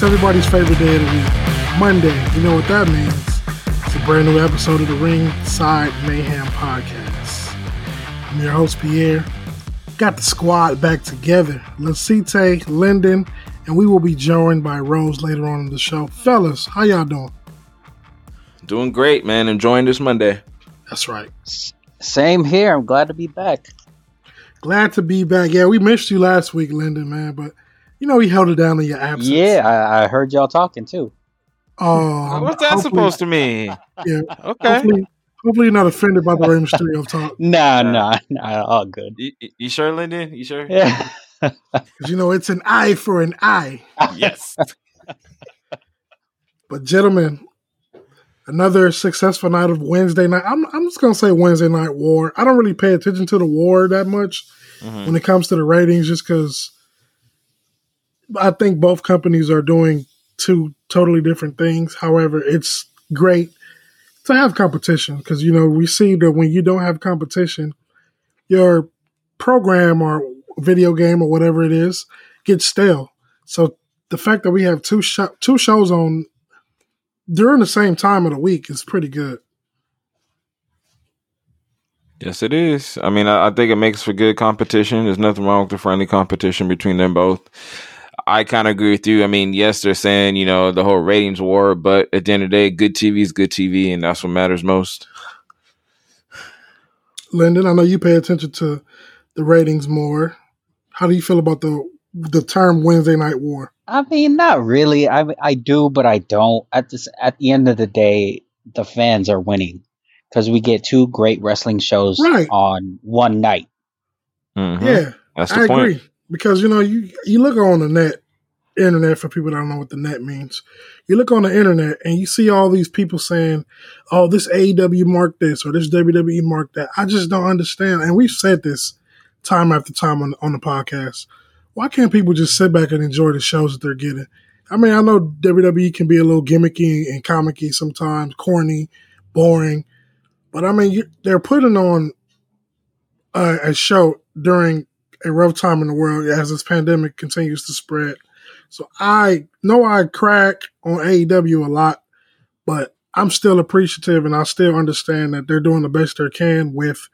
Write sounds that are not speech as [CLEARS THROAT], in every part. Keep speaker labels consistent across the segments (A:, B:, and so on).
A: Yo, it's everybody's favorite day of the week, Monday. You know what that means? It's a brand new episode of the Ringside Mayhem Podcast. I'm your host, Pierre. Got the squad back together. Lasite, Lyndon, and we will be joined by Rose later on in the show. Fellas, how y'all doing?
B: Doing great, man. Enjoying this Monday.
A: That's right.
C: Same here. I'm glad to be back.
A: Glad to be back. Yeah, we missed you last week, Lyndon, man, but you know, he held it down in your absence.
C: Yeah, I, I heard y'all talking too.
A: Oh,
B: What's that supposed to mean?
A: Yeah. [LAUGHS]
B: Okay.
A: Hopefully, hopefully you're not offended by the Rey Mysterio talk. [LAUGHS]
C: Nah, nah, nah, all good.
B: You, you sure, Lyndon? You sure?
C: Yeah. [LAUGHS]
A: 'Cause, you know, it's an eye for an eye.
B: Yes.
A: But gentlemen, another successful night of Wednesday night. I'm I'm just gonna say Wednesday night war. I don't really pay attention to the war that much
B: Mhm.
A: when it comes to the ratings, just because I think both companies are doing two totally different things. However, it's great to have competition because you know we see that when you don't have competition, your program or video game or whatever it is gets stale. So the fact that we have two sho- two shows on during the same time of the week is pretty good.
B: Yes, it is. I mean, I, I think it makes for good competition. There's nothing wrong with the friendly competition between them both. I kind of agree with you. I mean, yes, they're saying, you know, the whole ratings war, but at the end of the day, good TV is good TV, and that's what matters most.
A: Lyndon, I know you pay attention to the ratings more. How do you feel about the the term Wednesday Night War?
C: I mean, not really. I I do, but I don't. At this, at the end of the day, the fans are winning because we get two great wrestling shows
A: Right.
C: on one night.
B: Mhm.
A: Yeah,
B: that's the
A: I
B: point.
A: agree because you know you you look on the net, internet for people that don't know what the net means. You look on the internet and you see all these people saying, "Oh, this AEW marked this or this WWE marked that." I just don't understand, and we've said this time after time on on the podcast. Why can't people just sit back and enjoy the shows that they're getting? I mean, I know WWE can be a little gimmicky and comicky sometimes, corny, boring, but I mean, you, they're putting on a, a show during a rough time in the world as this pandemic continues to spread. So I know I crack on AEW a lot, but I'm still appreciative and I still understand that they're doing the best they can with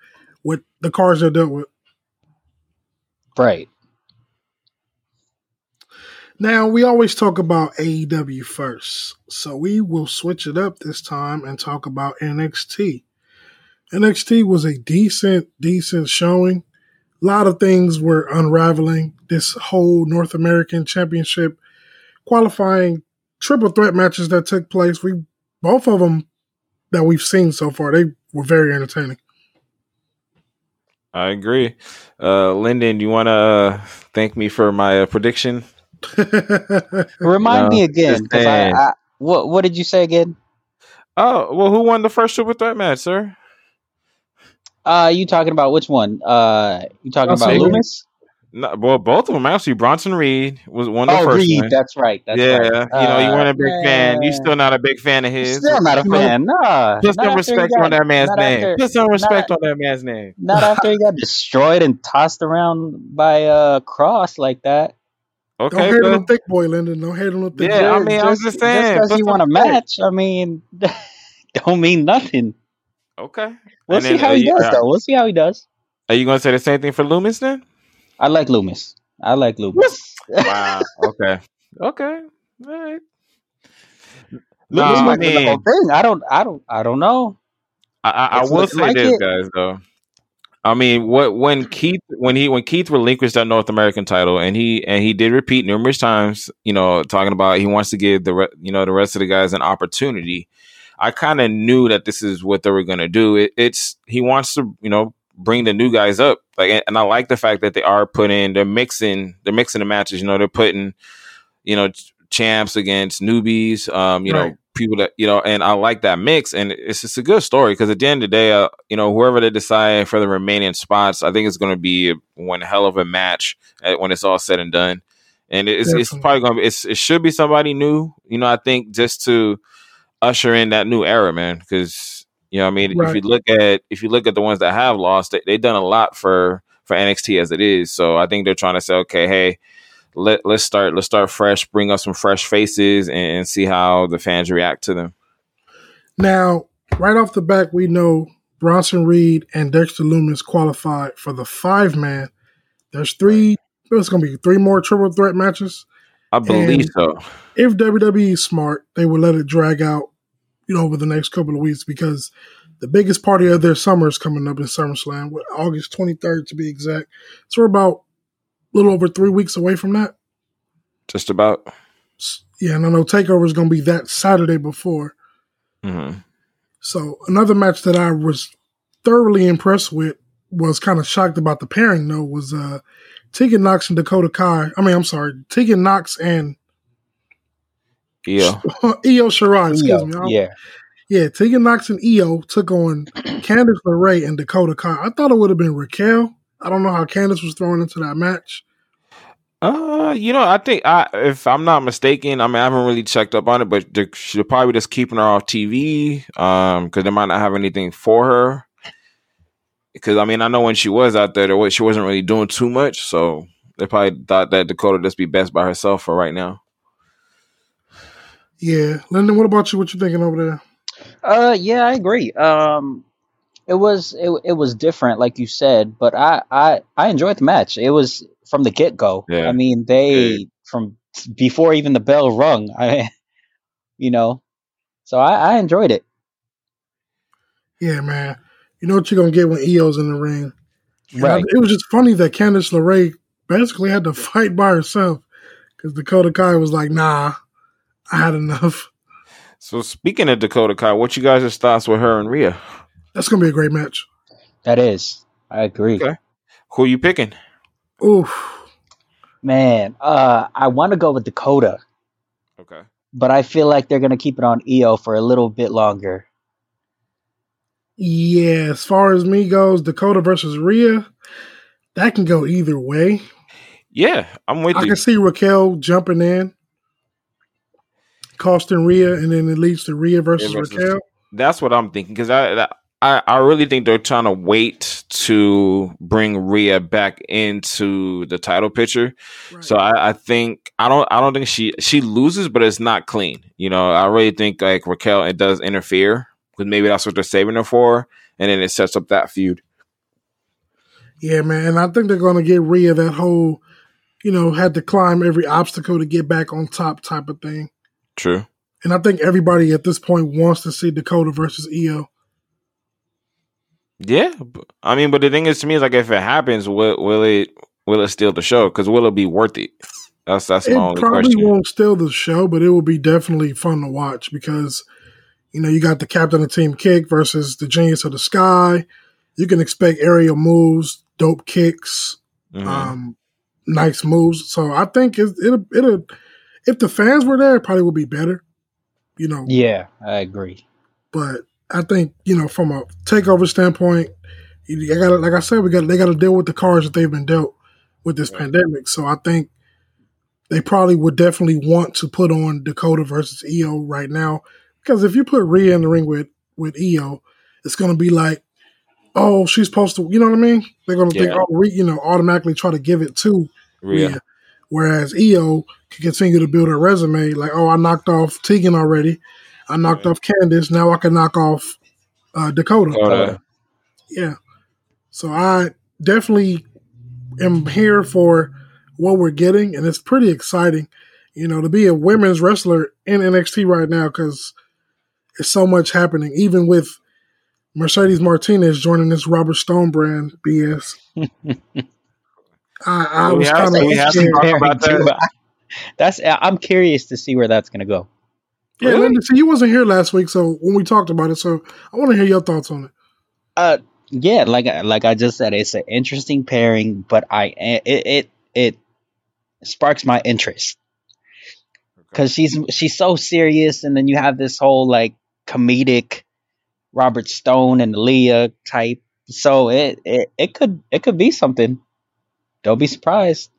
A: with the cards they're dealt with.
C: Right.
A: Now we always talk about AEW first, so we will switch it up this time and talk about NXT. NXT was a decent, decent showing. A lot of things were unraveling. This whole North American Championship qualifying triple threat matches that took place, we both of them that we've seen so far, they were very entertaining.
B: I agree. Uh, Lyndon, you want to uh, thank me for my uh, prediction? [LAUGHS]
C: Remind
B: No,
C: me again, I. I what what did you say again?
B: Oh, well, who won the first triple threat match, sir?
C: Uh, you talking about which one? Uh, you talking
A: Bronson
C: about
A: Reed.
C: Lumis?
B: No, well, both of them actually. Bronson Reed was one of the
C: Oh,
B: first
C: Reed.
B: one.
C: That's right. That's
B: yeah,
C: right.
B: you know, you weren't a big
C: Uh,
B: fan. You
C: yeah.
B: still not a big fan of his.
C: Still not a fan. Nah.
B: Put some respect
C: got-
B: on that man's name.
C: after-
B: Put some respect
C: not-
B: on that man's name.
C: Not after he got [LAUGHS] destroyed and tossed around by uh Kross like that.
A: Okay, Don't
B: Okay,
A: hate on
B: but
A: the thick boy, Lyndon. Don't hate on the thick
B: Yeah,
A: boy.
B: I mean, I'm just saying,
C: Just because
B: put
C: he
B: some
C: won a match, I mean, [LAUGHS] don't mean nothing.
B: Okay.
C: We'll
B: And
C: see
B: then,
C: how
B: uh,
C: he does,
B: yeah.
C: though. We'll see how he does.
B: Are you going to say the same thing for Lumis then?
C: I like Lumis. I like Lumis.
B: Wow. okay. Okay. All right. No,
C: Lumis
B: I
C: went for the whole thing. I don't. I don't. I don't know.
B: I, I, I will say
C: like
B: this,
C: it.
B: guys. Though, I mean, what when Keith when he when Keith relinquished that North American title, and he and he did repeat numerous times, you know, talking about he wants to give the re- you know the rest of the guys an opportunity. I kind of knew that this is what they were going to do. It, it's he wants to you know bring the new guys up, like, and I like the fact that they are putting they're mixing they're mixing the matches. You know, they're putting you know champs against newbies. Um, you
A: Right.
B: know people that you know, and I like that mix, and it's just a good story because at the end of the day, uh, you know, whoever they decide for the remaining spots, I think it's going to be one hell of a match uh, when it's all said and done. And it's it's probably going to be it's, it should be somebody new, you know. I think just to usher in that new era, man, because you know, I mean, if you look at if you look at the ones that have lost, they, they've done a lot for for NXT as it is. So I think they're trying to say, okay, hey, let let's start let's start fresh, bring up some fresh faces, and, and see how the fans react to them.
A: Now, right off the back, we know Bronson Reed and Dexter Lumis qualified for the five man. There's three. There's going to be three more triple threat matches.
B: I believe
A: And-
B: so.
A: If WWE is smart, they will let it drag out, you know, over the next couple of weeks because the biggest party of their summer is coming up in SummerSlam, with August 23rd to be exact. So we're about a little over three weeks away from that.
B: Just about.
A: Yeah, and I know Takeover is going to be that Saturday before.
B: Mm-hmm.
A: So another match that I was thoroughly impressed with was kind of shocked about the pairing though was uh Tegan Knox and Dakota Kai. I mean, I'm sorry, Tegan Knox and
B: Yeah.
A: Io [LAUGHS] Shirai. Excuse me. I-
C: yeah.
A: yeah. Tegan Knox and Io took on [CLEARS THROAT] Candice LeRae and Dakota Kai. I thought it would have been Raquel. I don't know how Candice was thrown into that match.
B: Uh, you know, I think I, if I'm not mistaken, I mean, I haven't really checked up on it, but they should probably just keeping her off TV, um, because they might not have anything for her. Because I mean, I know when she was out there, there was, she wasn't really doing too much, so they probably thought that Dakota just be best by herself for right now.
A: Yeah, Lyndon. What about you? What you thinking over there?
C: Uh, yeah, I agree. Um, it was it, it was different, like you said, but I I I enjoyed the match. It was from the get go.
B: Yeah.
C: I mean, they
B: Yeah.
C: from before even the bell rung. [LAUGHS] I, you know, so I, I enjoyed it.
A: Yeah, man. You know what you're gonna get when Io's in the ring. And I-
C: Right.
A: it was just funny that Candice LeRae basically had to [LAUGHS] fight by herself because Dakota Kai was like, "Nah, I had enough."
B: So speaking of Dakota Kai, what you guys' thoughts with her and Rhea?
A: That's gonna be a great match.
C: That is, I agree.
B: Okay. Who you picking?
A: Oof.
C: Man, uh, I want to go with Dakota,
B: Okay.
C: but I feel like they're gonna keep it on Io for a little bit longer.
A: Yeah, as far as me goes, Dakota versus Rhea, that can go either way.
B: Yeah, I'm with
A: I
B: you.
A: can see Raquel jumping in, costing Rhea, and then it leads to Rhea versus,
B: versus-
A: Raquel.
B: That's what I'm thinking because I, I I really think they're trying to wait to bring Rhea back into the title picture.
A: Right.
B: So I, I think I don't I don't think she she loses, but it's not clean. You know, I really think like Raquel it does interfere because maybe that's what they're saving her for, and then it sets up that feud.
A: Yeah, man. And I think they're going to get Rhea that whole, you know, had to climb every obstacle to get back on top type of thing.
B: True.
A: And I think everybody at this point wants to see Dakota versus Io.
B: Yeah, I mean, but the thing is, to me, is like if it happens, will will it will it steal the show? Because will it be worth it? That's that's
A: It
B: my only
A: probably
B: question.
A: won't steal the show, but it will be definitely fun to watch because, you know, you got the captain of the Team Kick versus the Genius of the Sky. You can expect aerial moves, dope kicks,
B: Mhm.
A: um, nice moves. So I think it, it'll, it'll, if the fans were there, it probably would be better, you know.
C: Yeah, I agree.
A: But I think you know from a takeover standpoint, you got like I said, we got they got to deal with the cards that they've been dealt with this
B: Right.
A: pandemic. So I think they probably would definitely want to put on Dakota versus Io right now because if you put Rhea in the ring with with Io, it's going to be like, oh, she's supposed to, you know what I mean? They're going to think,
B: Yeah.
A: oh, Rhea, you know, automatically try to give it to
B: Rhea.
A: Rhea. Whereas Io can continue to build her resume, like, oh, I knocked off Tegan already. I knocked
B: Yeah.
A: off Candice. Now I can knock off uh, Dakota.
B: Dakota.
A: Yeah. So I definitely am here for what we're getting, and it's pretty exciting, you know, to be a women's wrestler in NXT right now because it's so much happening, even with Mercedes Martinez joining this Robert Stone brand BS. [LAUGHS] I, I
B: We
A: was
B: have-
A: kind of
B: we have to
A: scared.
B: talk about that. [LAUGHS]
C: That's I'm curious to see where that's gonna go.
A: Yeah,
B: Really?
A: Linda, see, you wasn't here last week, so when we talked about it, so I want to hear your thoughts on it.
C: Uh, yeah, like I- like I just said, it's an interesting pairing, but I it it, it sparks my interest because she's she's so serious, and then you have this whole like comedic Robert Stone and Leah type. So it it, it could it could be something. Don't be surprised.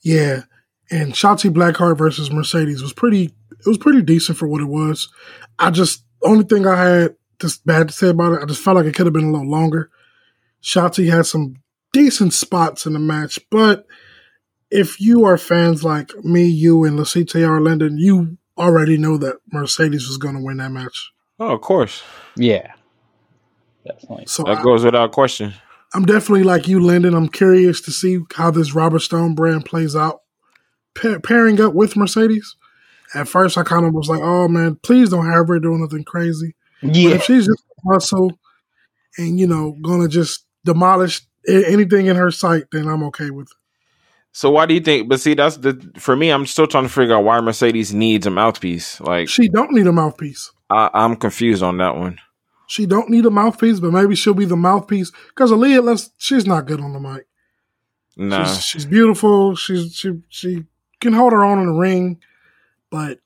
A: Yeah, and Shotzi Blackheart versus Mercedes was pretty. It was pretty decent for what it was. I just only thing I had just bad to say about it. I just felt like it could have been a little longer. Shotzi had some decent spots in the match, but if you are fans like me, you, and LaCTR Lyndon, you already know that Mercedes was going to win that match.
B: Oh, of course.
C: Yeah. Definitely.
A: So
B: That
A: I,
B: goes without question.
A: I'm definitely like you, Lyndon. I'm curious to see how this Robert Stone brand plays out, pa- pairing up with Mercedes. At first, I kind of was like, "Oh man, please don't have her doing nothing crazy." But
C: Yeah.
A: if she's just muscle and you know gonna just demolish anything in her sight, then I'm okay with it.
B: So why do you think? But see, that's the for me. I'm still trying to figure out why Mercedes needs a mouthpiece. Like
A: She don't need a mouthpiece.
B: I, I'm confused on that one.
A: She don't need a mouthpiece, but maybe she'll be the mouthpiece because Aliyah, let's, she's not good on the mic.
B: Nah,
A: She's, she's beautiful. She's she she can hold her own in the ring, but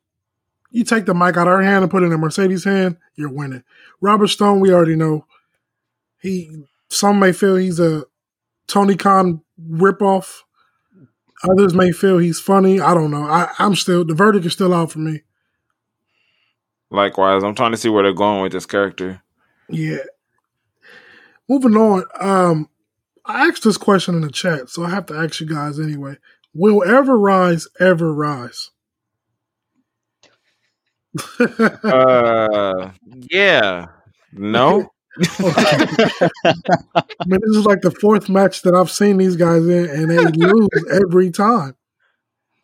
A: you take the mic out of her hand and put it in Mercedes' hand, you're winning. Robert Stone, we already know. He some may feel he's a Tony Khan ripoff. Others may feel he's funny. I don't know. I, I'm still the verdict is still out for me.
B: likewise. I'm trying to see where they're going with this character.
A: Yeah. Moving on. Um, I asked this question in the chat, so I have to ask you guys anyway. Will Ever Rise ever rise? [LAUGHS]
B: Uh, yeah, no. [LAUGHS]
A: I mean, this is like the fourth match that I've seen these guys in, and they [LAUGHS] lose every time.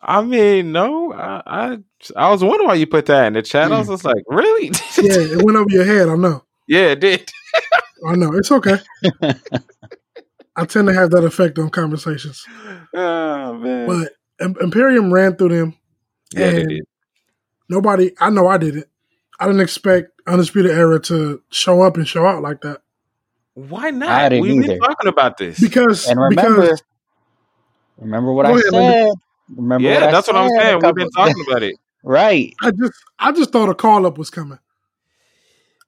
B: I mean, no. I, I I was wondering why you put that in the chat. I was just like, really?
A: Yeah, it went over your head. I know.
B: Yeah, it did. [LAUGHS]
A: I know. It's okay. [LAUGHS] I tend to have that effect on conversations.
B: Oh man.
A: But Im- Imperium ran through them.
B: yeah, they
A: and-
B: did.
A: Nobody, I know I didn't. I didn't expect Undisputed Era to show up and show out like that.
B: Why
C: I
B: not?
C: didn't
B: We've been talking about this.
A: Because,
C: And remember,
A: because
C: remember what I
A: ahead,
C: said. Remember
B: yeah,
C: what I
B: that's what I'm saying. We've been talking [LAUGHS] about it.
C: right.
A: I just, I just thought a call up was coming.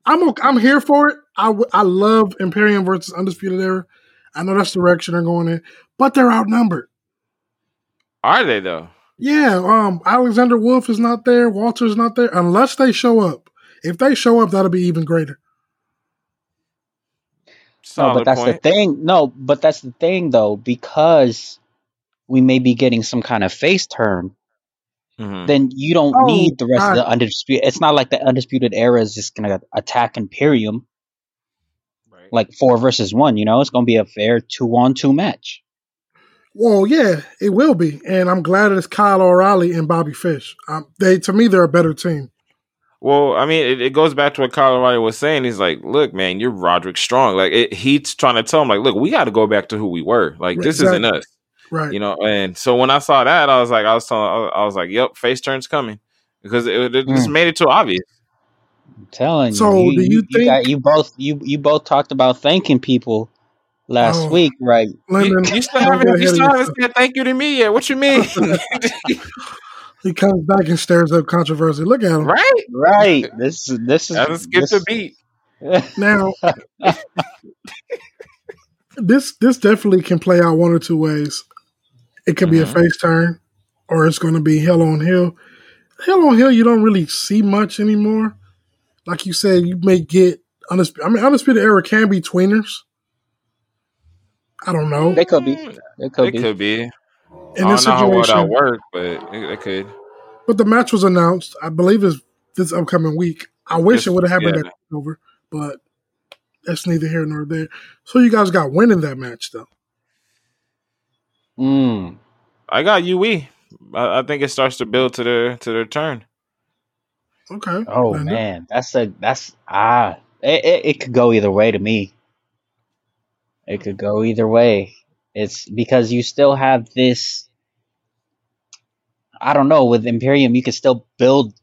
A: I'm, okay, I'm here for it. I, w- I love Imperium versus Undisputed Era. I know that's the direction they're going in, but they're outnumbered.
B: Are they though?
A: Yeah, um, Alexander Wolf is not there. Walter's not there unless they show up. If they show up, that'll be even greater.
C: No, but that's
B: point.
C: the thing. No, but that's the thing though, because we may be getting some kind of face turn,
B: Mhm.
C: then you don't
A: Oh,
C: need the rest of the undisputed. It's not like the undisputed era is just gonna attack Imperium
B: Right.
C: like four versus one. You know, it's gonna be a fair two on two match.
A: Well, yeah, it will be, and I'm glad it's Kyle O'Reilly and Bobby Fish. Um, they, to me, they're a better team.
B: Well, I mean, it, it goes back to what Kyle O'Reilly was saying. He's like, "Look, man, you're Roderick Strong." Like it, he's trying to tell him, like, "Look, we got to go back to who we were. Like this isn't us."
A: Right.
B: you know and so when i saw that i was like i was telling i was like yep face turn's coming because it, it just
C: Mm.
B: made it too obvious
C: I'm telling
A: So,
C: you.
A: So do you think-
C: got, you both you you both talked about thanking people last
A: Oh.
C: week, right?
B: you,
A: Lyndon,
B: you still haven't, you still haven't said thank you to me yet what you mean [LAUGHS]
A: He comes back and stirs up controversy. Look at him.
B: right
C: Right. This is this is
B: i skip
C: this,
B: the beat
A: Now, [LAUGHS] this this definitely can play out one or two ways. It could be a
B: Mhm.
A: face turn, or it's going to be heel on heel. Heel on heel, you don't really see much anymore. Like you said, you may get undisputed. I mean, undisputed era can be tweeners. I don't know.
C: They could be. They could
B: it
C: be.
B: could be
A: In
B: i don't
A: this
B: know how well that
A: situation,
B: work but it, it could
A: but the match was announced. I believe is this upcoming week. I wish
B: This-
A: it would have happened
B: yeah.
A: at over, but that's neither here nor there. So you guys got winning that match though.
C: Mm.
B: i got ue I, I think it starts to build to their to their turn
A: Okay.
C: Oh
A: Linda?
C: man, that's a that's ah. It, it it could go either way to me. It could go either way. It's because you still have this. I don't know. With Imperium, you can still build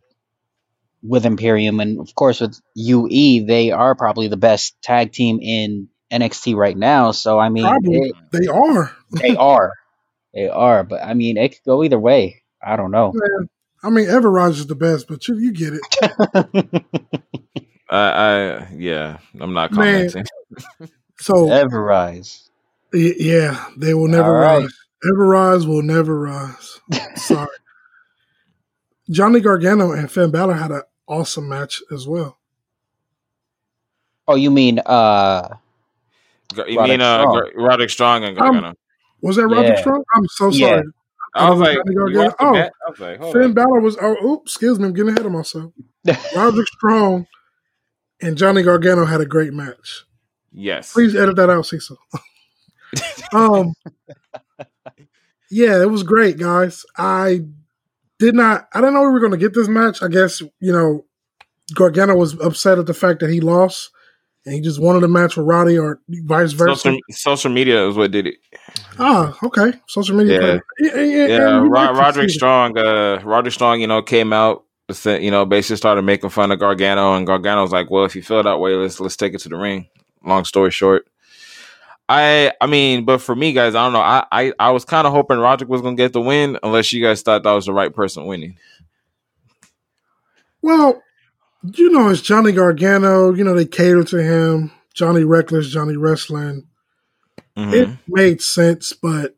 C: with Imperium, and of course with UE, they are probably the best tag team in NXT right now. So I mean, it,
A: They are.
C: they are, they are. But I mean, it could go either way. I don't know.
A: Man, I mean, Everrise is the best, but you, you get it. [LAUGHS]
B: I, I yeah i'm not
A: Man.
B: commenting [LAUGHS]
A: So,
C: Everrise.
A: y- yeah, they will never
C: All right.
A: rise. Everrise will never rise. [LAUGHS] Sorry. Johnny Gargano and Finn Balor had an awesome match as well.
C: Oh, you mean uh?
B: you
C: Roderick
B: mean uh
C: Strong.
B: Gar- roderick strong and Gargano.
A: Was that Roderick
C: Yeah.
A: Strong? I'm so
C: Yeah.
A: sorry.
B: I was like,
A: Johnny
B: you
A: Gargano.
B: watched the
A: Oh,
B: match? I was like,
A: Finn
B: on.
A: Balor was. Oh, oops, excuse me, I'm getting ahead of myself. [LAUGHS] Roderick Strong and Johnny Gargano had a great match.
B: Yes.
A: Please edit that out, Cecil. [LAUGHS] um, yeah, it was great, guys. I did not. I didn't know we were going to get this match. I guess you know, Gargano was upset at the fact that he lost, and he just wanted a match with Roddy or vice versa.
B: Social, social media is what did it.
A: Ah, okay. Social media.
B: Yeah.
A: Yeah, yeah,
B: Yeah,
A: and we
B: Ro-
A: like to
B: Roderick. Strong. Uh, Roderick Strong, you know, came out. You know, basically started making fun of Gargano, and Gargano was like, "Well, if you feel that way, let's let's take it to the ring." Long story short, I I mean, but for me, guys, I don't know. I I, I was kind of hoping Roderick was gonna get the win, unless you guys thought that was the right person winning.
A: Well, you know, it's Johnny Gargano. You know, they cater to him. Johnny Reckless, Johnny Wrestling.
B: Mhm.
A: It made sense, but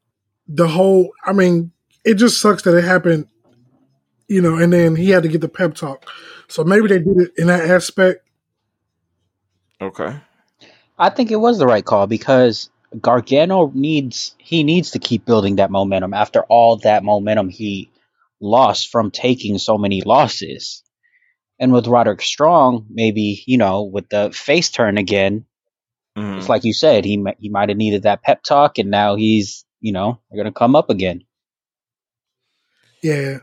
A: the whole, I mean, it just sucks that it happened, you know, and then he had to get the pep talk. So maybe they did it in that aspect.
B: Okay.
C: I think it was the right call because Gargano needs he needs to keep building that momentum after all that momentum he lost from taking so many losses. And with Roderick Strong, maybe you know, with the face turn again,
B: Mhm.
C: it's like you said, he he might have needed that pep talk, and now he's you know gonna come up again.
A: Yeah.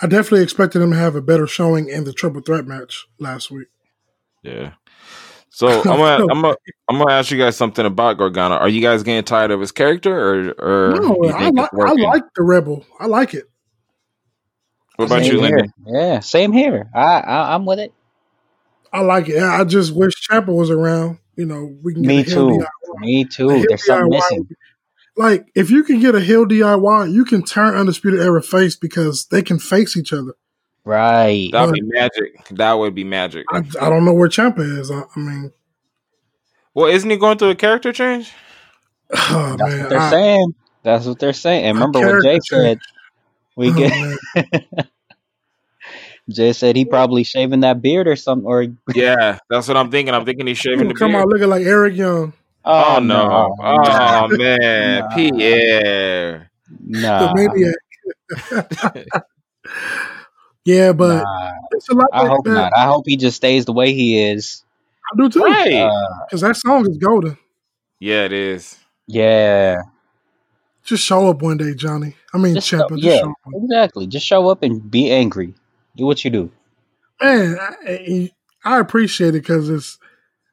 A: I definitely expected him to have a better showing in the triple threat match last week.
B: Yeah. So [LAUGHS] I'm gonna I'm gonna [LAUGHS] I'm gonna ask you guys something about Gargano. Are you guys getting tired of his character, or or
A: No, I, li- I like the Rebel. I like it.
B: What about
C: Same
B: you,
C: here.
B: Lyndon?
C: Yeah, same here. I, I I'm with it.
A: I like it. I just wish Ciampa was around. You know, we can get
C: Me
A: a hill
C: too.
A: DIY.
C: Me too. There's something
A: DIY
C: missing.
A: Like, if you can get a heel DIY, you can turn Undisputed Era face because they can face each other.
C: Right.
B: That would be magic. That would be magic.
A: I, I don't know where Ciampa is. I, I mean,
B: Well, isn't he going through a character change? [SIGHS]
A: oh,
C: That's
A: man.
C: what they're
A: I-
C: saying. That's what they're saying. And remember what Jay
A: character
C: said? We
A: oh,
C: get
A: man. [LAUGHS]
C: Jay said he probably shaving that beard or something. Or
B: Yeah, that's what I'm thinking. I'm thinking he's shaving
A: gonna
B: the
A: come
B: beard.
A: out looking like Eric Young,
B: Oh, no!
C: no,
B: Oh man, [LAUGHS]
C: Nah.
B: Pierre.
C: nah,
A: the maniac. [LAUGHS] yeah, but
C: nah.
A: a lot
C: I
A: like
C: hope
A: that.
C: not. I hope he just stays the way he is.
A: I do too,
B: Right?
C: Uh,
A: because that song is golden.
B: yeah, it is.
C: yeah,
A: Just show up one day, Johnny. I mean,
C: just show,
A: Ciampa. Just
C: yeah,
A: show up.
C: exactly. Just show up and be angry. Do what you do.
A: man, I, I appreciate it because it's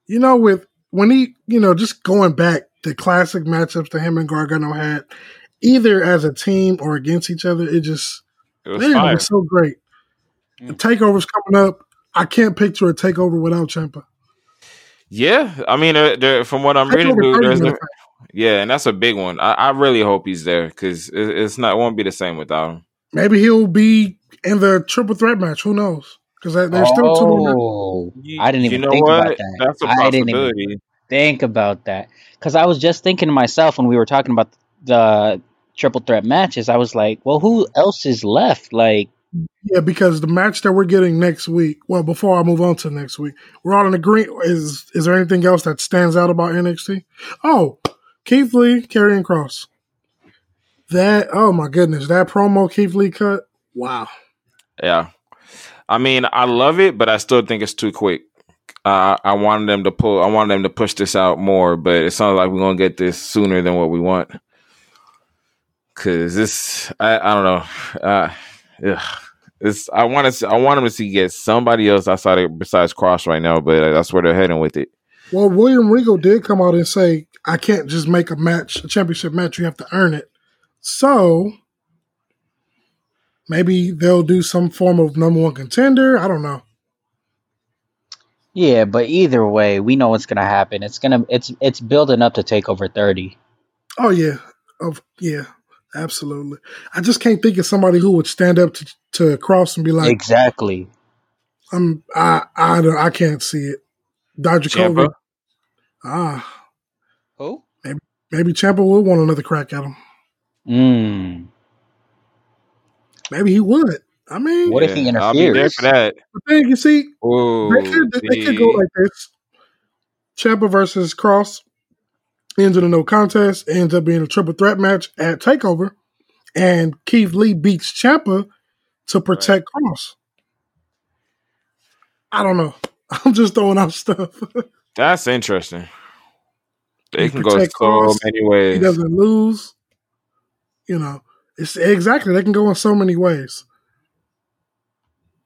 A: you know with when he you know just going back the classic matchups that him and Gargano had, either as a team or against each other. It just
B: It was
A: man, it was so great. The takeover's coming up. I can't picture a takeover without Ciampa.
B: Yeah, I mean, uh, there, from what I'm reading, dude, there's
A: matter
B: a, yeah, and that's a big one. I, I really hope he's there because it, it's not it won't be the same without him.
A: Maybe he'll be in the triple threat match. Who knows? Because there's still two more.
C: Oh, I didn't
B: you
C: even
B: know
C: think
B: what?
C: about that.
B: That's a
C: I didn't even think about that because I was just thinking to myself when we were talking about the triple threat matches. I was like, well, who else is left? Like,
A: Yeah, because the match that we're getting next week. Well, before I move on to next week, we're all in agreement. Is is there anything else that stands out about NXT? Oh, Keith Lee, Karrion Kross. That oh my goodness, that promo Keith Lee cut. Wow.
B: Yeah, I mean, I love it, but I still think it's too quick. Uh, I wanted them to pull. I wanted them to push this out more, but it sounds like we're gonna get this sooner than what we want. Cause this, I, I don't know. Uh, ugh. It's I want to I want them to see get somebody else outside of besides Kross right now, but that's where they're heading with it.
A: Well, William Regal did come out and say, "I can't just make a match, a championship match. You have to earn it." So maybe they'll do some form of number one contender. I don't know.
C: yeah, but either way, we know what's gonna happen. It's gonna it's it's building up to take over thirty.
A: Oh yeah, of yeah, absolutely. I just can't think of somebody who would stand up to to Kross and be like,
C: exactly.
A: "I'm I I don't, I can't see it." Dodger Kobe. Ah,
C: Who?
A: maybe Ciampa will want another crack at him.
C: Mm.
A: Maybe he would. I mean,
C: What if he interferes?
B: I'll be there for that.
A: the thing you see,
B: Ooh,
A: they could they could go like this: Ciampa versus Kross ends in a no contest, ends up being a triple threat match at Takeover, and Keith Lee beats Ciampa to protect Kross. I don't know. [LAUGHS] I'm just throwing out stuff.
B: That's interesting. They
A: You
B: can go
A: protect
B: so
A: Kross,
B: many
A: he doesn't lose. You know, it's exactly they can go in so many ways.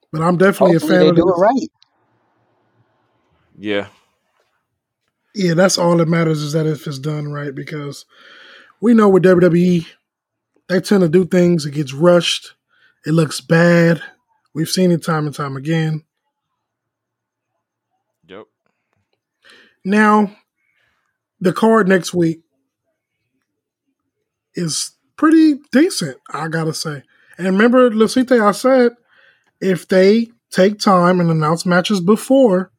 A: But I'm definitely
C: Hopefully
A: a
C: they
A: fan of
C: do
A: this.
C: it right.
B: Yeah.
A: Yeah, that's all that matters is that if it's done right because we know with WWE, they tend to do things, it gets rushed, it looks bad. We've seen it time and time again.
B: Yep.
A: Now, the card next week is pretty decent, I gotta say. And remember, Lucite, I said if they take time and announce matches before,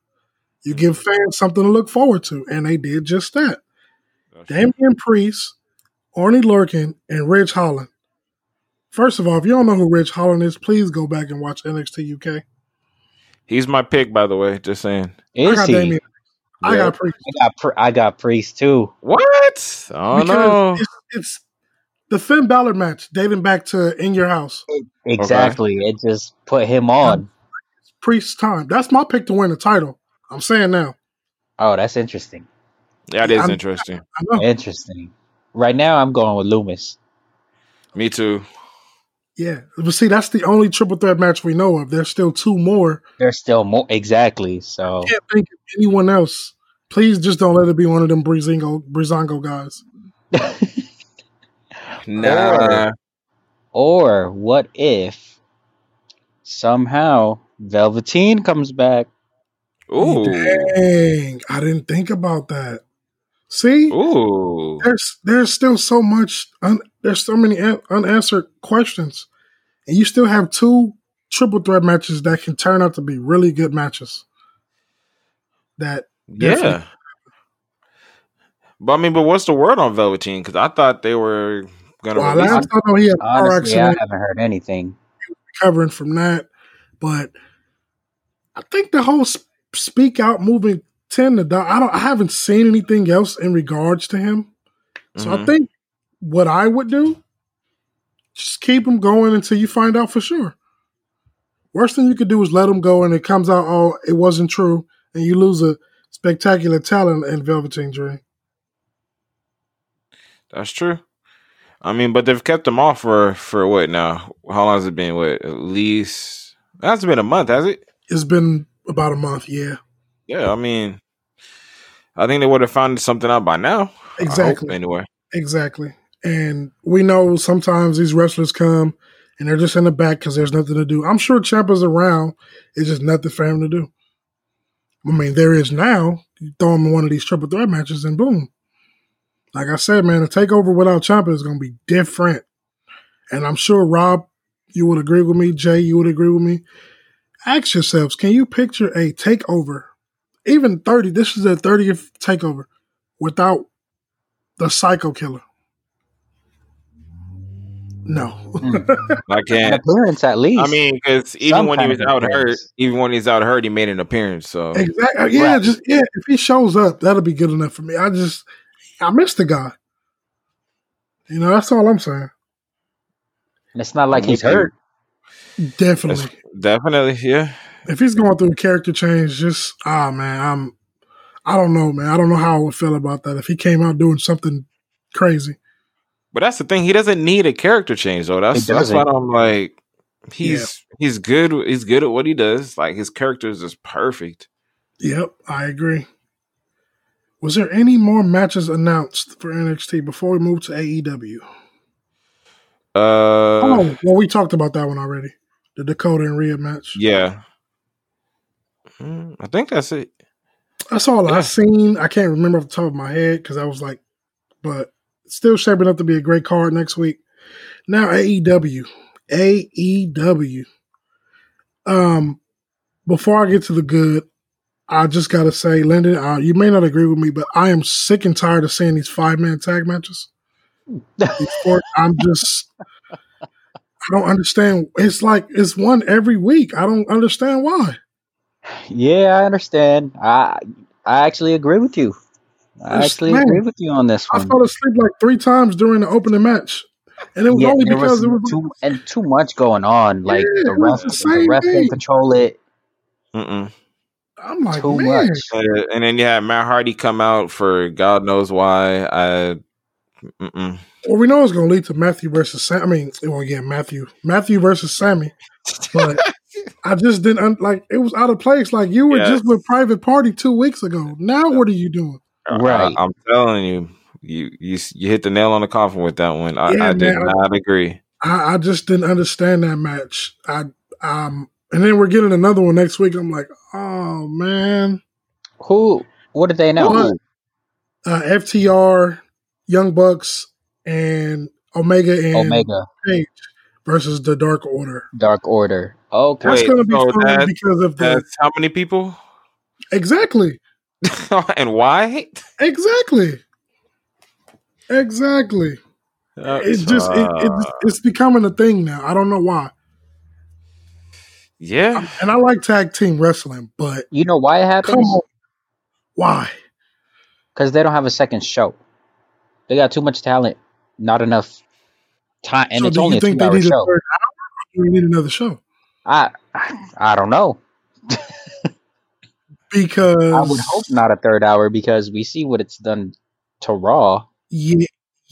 A: you mm-hmm. give fans something to look forward to. And they did just that.
B: That's
A: Damian Priest, Oney Lorcan, and Ridge Holland. First of all, if you don't know who Ridge Holland is, please go back and watch NXT UK.
B: He's my pick, by the way. Just saying.
A: I got
C: he?
A: Damian. I
B: Yeah.
A: got Priest.
C: I got, Pri- I got Priest too.
B: What? Oh
A: because
B: no.
A: it's, it's the Finn Balor match dating back to In Your House.
C: Exactly. It just put him on.
A: Priest's time. That's my pick to win the title. I'm saying now.
C: Oh, that's interesting.
B: That is
A: I'm-
B: interesting.
A: I know.
C: Interesting. Right now, I'm going with Lumis.
B: Me too.
A: Yeah. But see, that's the only triple threat match we know of. There's still two more.
C: There's still more. Exactly. So
A: I can't think of anyone else. Please just don't let it be one of them Breezango, Breezango guys. [LAUGHS]
B: Nah.
C: Or what if somehow Velveteen comes back?
B: Ooh.
A: Dang. I didn't think about that. See?
B: Ooh.
A: there's there's still so much un, there's so many un, unanswered questions and you still have two triple threat matches that can turn out to be really good matches that
B: Yeah. But I mean, but what's the word on Velveteen? Because I thought they were gonna
A: well,
B: release
A: last
B: it.
A: I know he had a car
C: Honestly, I haven't heard anything.
A: recovering from that but I think the whole sp- speak out movement tend to die I don't I haven't seen anything else in regards to him so I
B: Mhm.
A: think what I would do just keep him going until you find out for sure. Worst thing you could do is let him go and it comes out, oh, it wasn't true, and you lose a spectacular talent in Velveteen Dream.
B: That's true. I mean, but they've kept him off for for what now? How long has it been? What at least it hasn't been a month, has it?
A: It's been about a month, yeah.
B: Yeah, I mean, I think they would have found something out by now.
A: Exactly.
B: anyway,
A: Exactly. And we know sometimes these wrestlers come and they're just in the back because there's nothing to do. I'm sure Ciampa's around. It's just nothing for him to do. I mean, there is now. You throw him in one of these triple threat matches and boom. Like I said, man, a takeover without Ciampa is going to be different. And I'm sure Rob, you would agree with me. Jay, you would agree with me. Ask yourselves, can you picture a takeover, even 30, this is their 30th takeover, without the psycho killer? No.
B: Hmm. [LAUGHS]
C: I
B: can't.
C: appearance at least.
B: I mean, because even
C: Some
B: when he was
C: of
B: out hurt, even when he's out hurt, he made an appearance. So
A: Exactly. Yeah,
C: Right.
A: just yeah. If he shows up, that'll be good enough for me. I just I miss the guy. You know, that's all I'm saying.
C: And it's not like he's hurt.
A: Definitely.
B: definitely, yeah.
A: If he's going through a character change, just ah man, I'm I don't know, man. I don't know how I would feel about that if he came out doing something crazy.
B: But that's the thing; he doesn't need a character change, though. That's that's why. I'm like, he's he's good. He's good at what he does. Like his character is just perfect.
A: Yep, I agree. Was there any more matches announced for NXT before we move to AEW?
B: Uh,
A: oh, well, we talked about that one already. The Dakota and Rhea match.
B: yeah. Mm, I think that's it.
A: That's all
B: Yeah.
A: I've seen. I can't remember off the top of my head because I was like, but still shaping up to be a great card next week. Now AEW, AEW. Um, before I get to the good, I just gotta say, Lyndon, uh, you may not agree with me, but I am sick and tired of seeing these five man tag matches. These four- [LAUGHS] I'm just, I don't understand. It's like it's one every week. I don't understand why.
C: Yeah, I understand. I I actually agree with you. I
A: Yes,
C: actually
A: man.
C: agree with you on this One.
A: I fell asleep like three times during the opening match. and it was
C: Yeah,
A: only because
C: was
A: it was
C: too and too much going on. Like
A: Yeah,
C: the
A: it was
C: ref,
A: the
C: the
A: same
C: ref
A: thing.
C: didn't control it
B: Mm-mm.
A: I'm like,
C: too
A: man,
C: much.
B: Uh, and then you had Matt Hardy come out for God knows why. I, mm-mm.
A: well, we know it's going to lead to Matthew versus Sam. I mean, well, yeah, Matthew, Matthew versus Sammy. But [LAUGHS] I just didn't un- like it was out of place. Like you were
B: Yes.
A: just with Private Party two weeks ago. Now what are you doing?
C: Right.
B: I, am telling you, you you you hit the nail on the coffin with that one. I,
A: Yeah,
B: I did
A: man.
B: not agree.
A: I, I just didn't understand that match. I um, and then we're getting another one next week. I'm like, oh man,
C: Who? What did they know?
A: What? uh, FTR, Young Bucks, and Omega and
C: Omega
A: Page versus the Dark Order.
C: Dark Order. Okay.
A: That's going to be
B: so
A: fun
B: that's-
A: because of the
B: how many people
A: exactly, [LAUGHS]
B: and why?
A: exactly, exactly. It's just it, it,
B: Uh,
A: it's becoming a thing now. I don't know why.
B: Yeah.
A: And I like tag team wrestling, but
C: You know why it
A: come on, why?
C: Because they don't have a second show. They got too much talent, not enough time, and
A: so
C: it's
A: do
C: only
A: you
C: a
A: think they
C: two-hour
A: need a
C: show.
A: third hour? Or do we need another show?
C: I, I don't know.
A: Because [LAUGHS]
C: I would hope not a third hour because we see what it's done to Raw.
A: Yeah,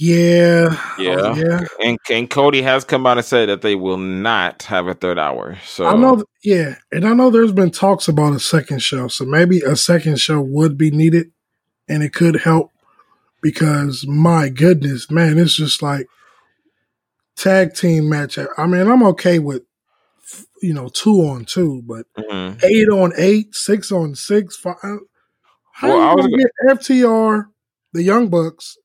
A: yeah,
B: Yeah.
A: oh, yeah.
B: And and Cody has come out and said that they will not have a third hour. So
A: I know. Yeah, and I know there's been talks about a second show, so maybe a second show would be needed, and it could help because my goodness, man, it's just like tag team match. I mean, I'm okay with you know two on two, but
B: Mhm.
A: eight on eight, six on six, five. How
B: Well,
A: you
B: was
A: gonna get FTR, the Young Bucks,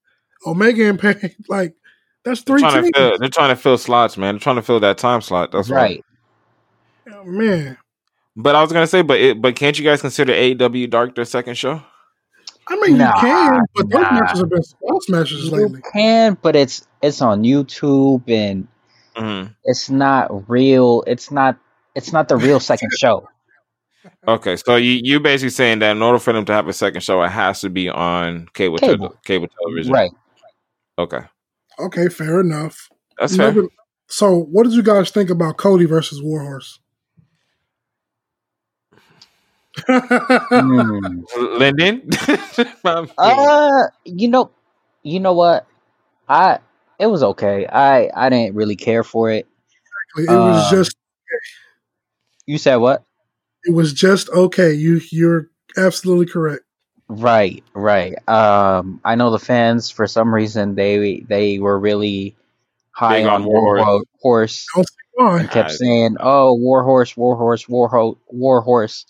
A: Omega and Page? [LAUGHS] Like that's
B: They're
A: three
B: trying, to
A: teams,
B: fill, they're trying to fill slots, man. They're trying to fill that time slot. That's
C: Right.
B: right.
A: man.
B: But I was gonna say, but it, but can't you guys consider AEW Dark their second show?
A: I mean,
C: Nah,
A: you can, but those
C: nah.
A: matches have been squash matches
C: You
A: lately.
C: can, but it's it's on YouTube and
B: hmm
C: it's not real. It's not it's not the real second [LAUGHS] show.
B: Okay, so you you basically saying that in order for them to have a second show, it has to be on cable
C: Cable.
B: cable, cable television.
C: Right.
B: Okay,
A: Okay, fair enough.
B: that's fair.
A: Another- So, what did you guys think about Cody versus Warhorse?
C: Hmm. [LAUGHS]
B: Lyndon. [LAUGHS]
C: Uh, you know, you know what? I it was okay. I I didn't really care for it.
A: it was
C: Um,
A: just,
C: You said what?
A: it was just okay. You, you're absolutely correct.
C: Right, right. Um, I know the fans for some reason they they were really high
B: Big
C: on
B: on Warhorse.
C: Warhorse Horse
A: Don't see why.
C: and kept
B: I-
C: saying, "Oh, Warhorse, Warhorse, Warhorse, Warhorse,"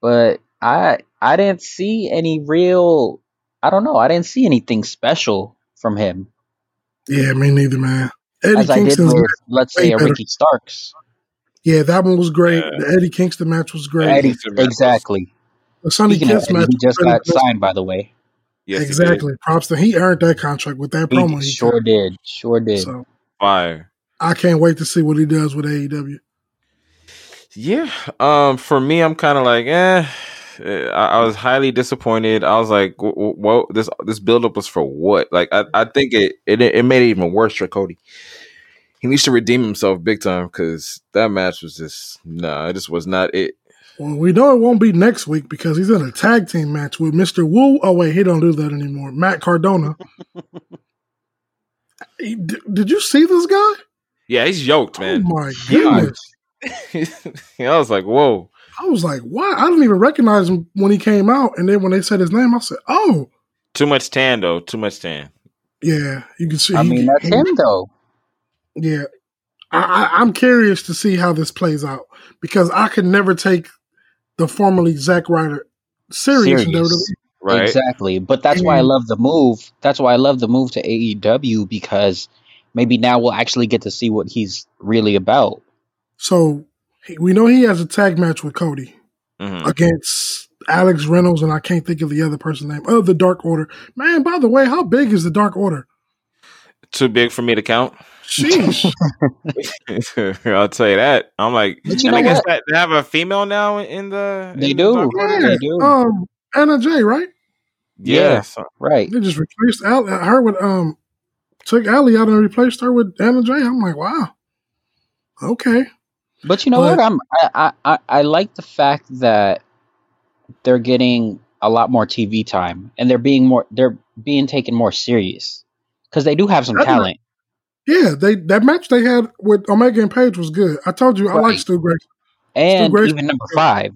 C: but I I didn't see any real. I don't know. I didn't see anything special from him
A: Yeah, me neither, man. Eddie
C: as I did
A: Kingston's
C: with, let's
A: way
C: say, a. Ricky Starks.
A: yeah, that one was great.
B: Yeah.
A: The Eddie Kingston match was great.
C: Eddie,
B: Kingston was-
C: exactly.
A: The Sonny
C: Speaking of
A: Kiss match,
C: he just got
A: better.
C: signed, by the way.
B: yes, he
A: exactly. Props to he earned that contract with that
C: He
A: promo. He
C: sure
A: cut.
C: did. Sure did.
A: So
B: Fire.
A: I can't wait to see what he does with AEW.
B: Yeah. Um. For me, I'm kind of like, eh. I, I was highly disappointed. I was like, "Wh- wh- "What? This this buildup was for what?" Like, I, I think it, it it made it even worse for Cody. He needs to redeem himself big time because that match was just nah. It just was not it.
A: Well, we know it won't be next week because he's in a tag team match with Mr. Wu. Oh wait, he don't do that anymore. Matt Cardona. [LAUGHS] He- d- did you see this guy?
B: Yeah, he's yoked, man.
A: Oh my goodness! [LAUGHS]
B: I was like, whoa.
A: I was like, why? I didn't even recognize him when he came out, and then when they said his name, I said, oh
B: Too much tan though. Too much tan.
A: yeah. You can see.
C: I
A: he-
C: mean, that's
A: he-
C: him though.
A: Yeah, I, I, I'm curious to see how this plays out because I could never take the formerly Zack Ryder serious. in
C: Serious.
A: WWE.
B: Right.
C: Exactly. But that's why I love the move. That's why I love the move to AEW because maybe now we'll actually get to see what he's really about.
A: So we know he has a tag match with Cody
B: Mhm.
A: against Alex Reynolds, and I can't think of the other person's name. Oh, the Dark Order. Man, by the way, how big is the Dark Order?
B: Too big for me to count.
A: Sheesh. [LAUGHS]
B: I'll tell you that. I'm like,
C: But you
B: and I
C: know
B: guess
C: what?
B: that they have a female now in the.
C: They
B: in
C: do.
B: Dark Order?
A: yeah.
C: They do.
A: Um, Anna Jay, right?
B: Yeah.
C: Yeah.
B: so-
C: Right.
A: They just replaced Al- her with um took Allie out and replaced her with Anna Jay. I'm like, wow, okay.
C: But you know
A: But-
C: what? I'm I, I I I like the fact that they're getting a lot more TV time and they're being more they're being taken more serious because they do have some talent.
A: Yeah, they that match they had with Omega and Page was good. I told you I like
C: Right.
A: Stu Grayson.
C: And
A: Grayson-
C: even number five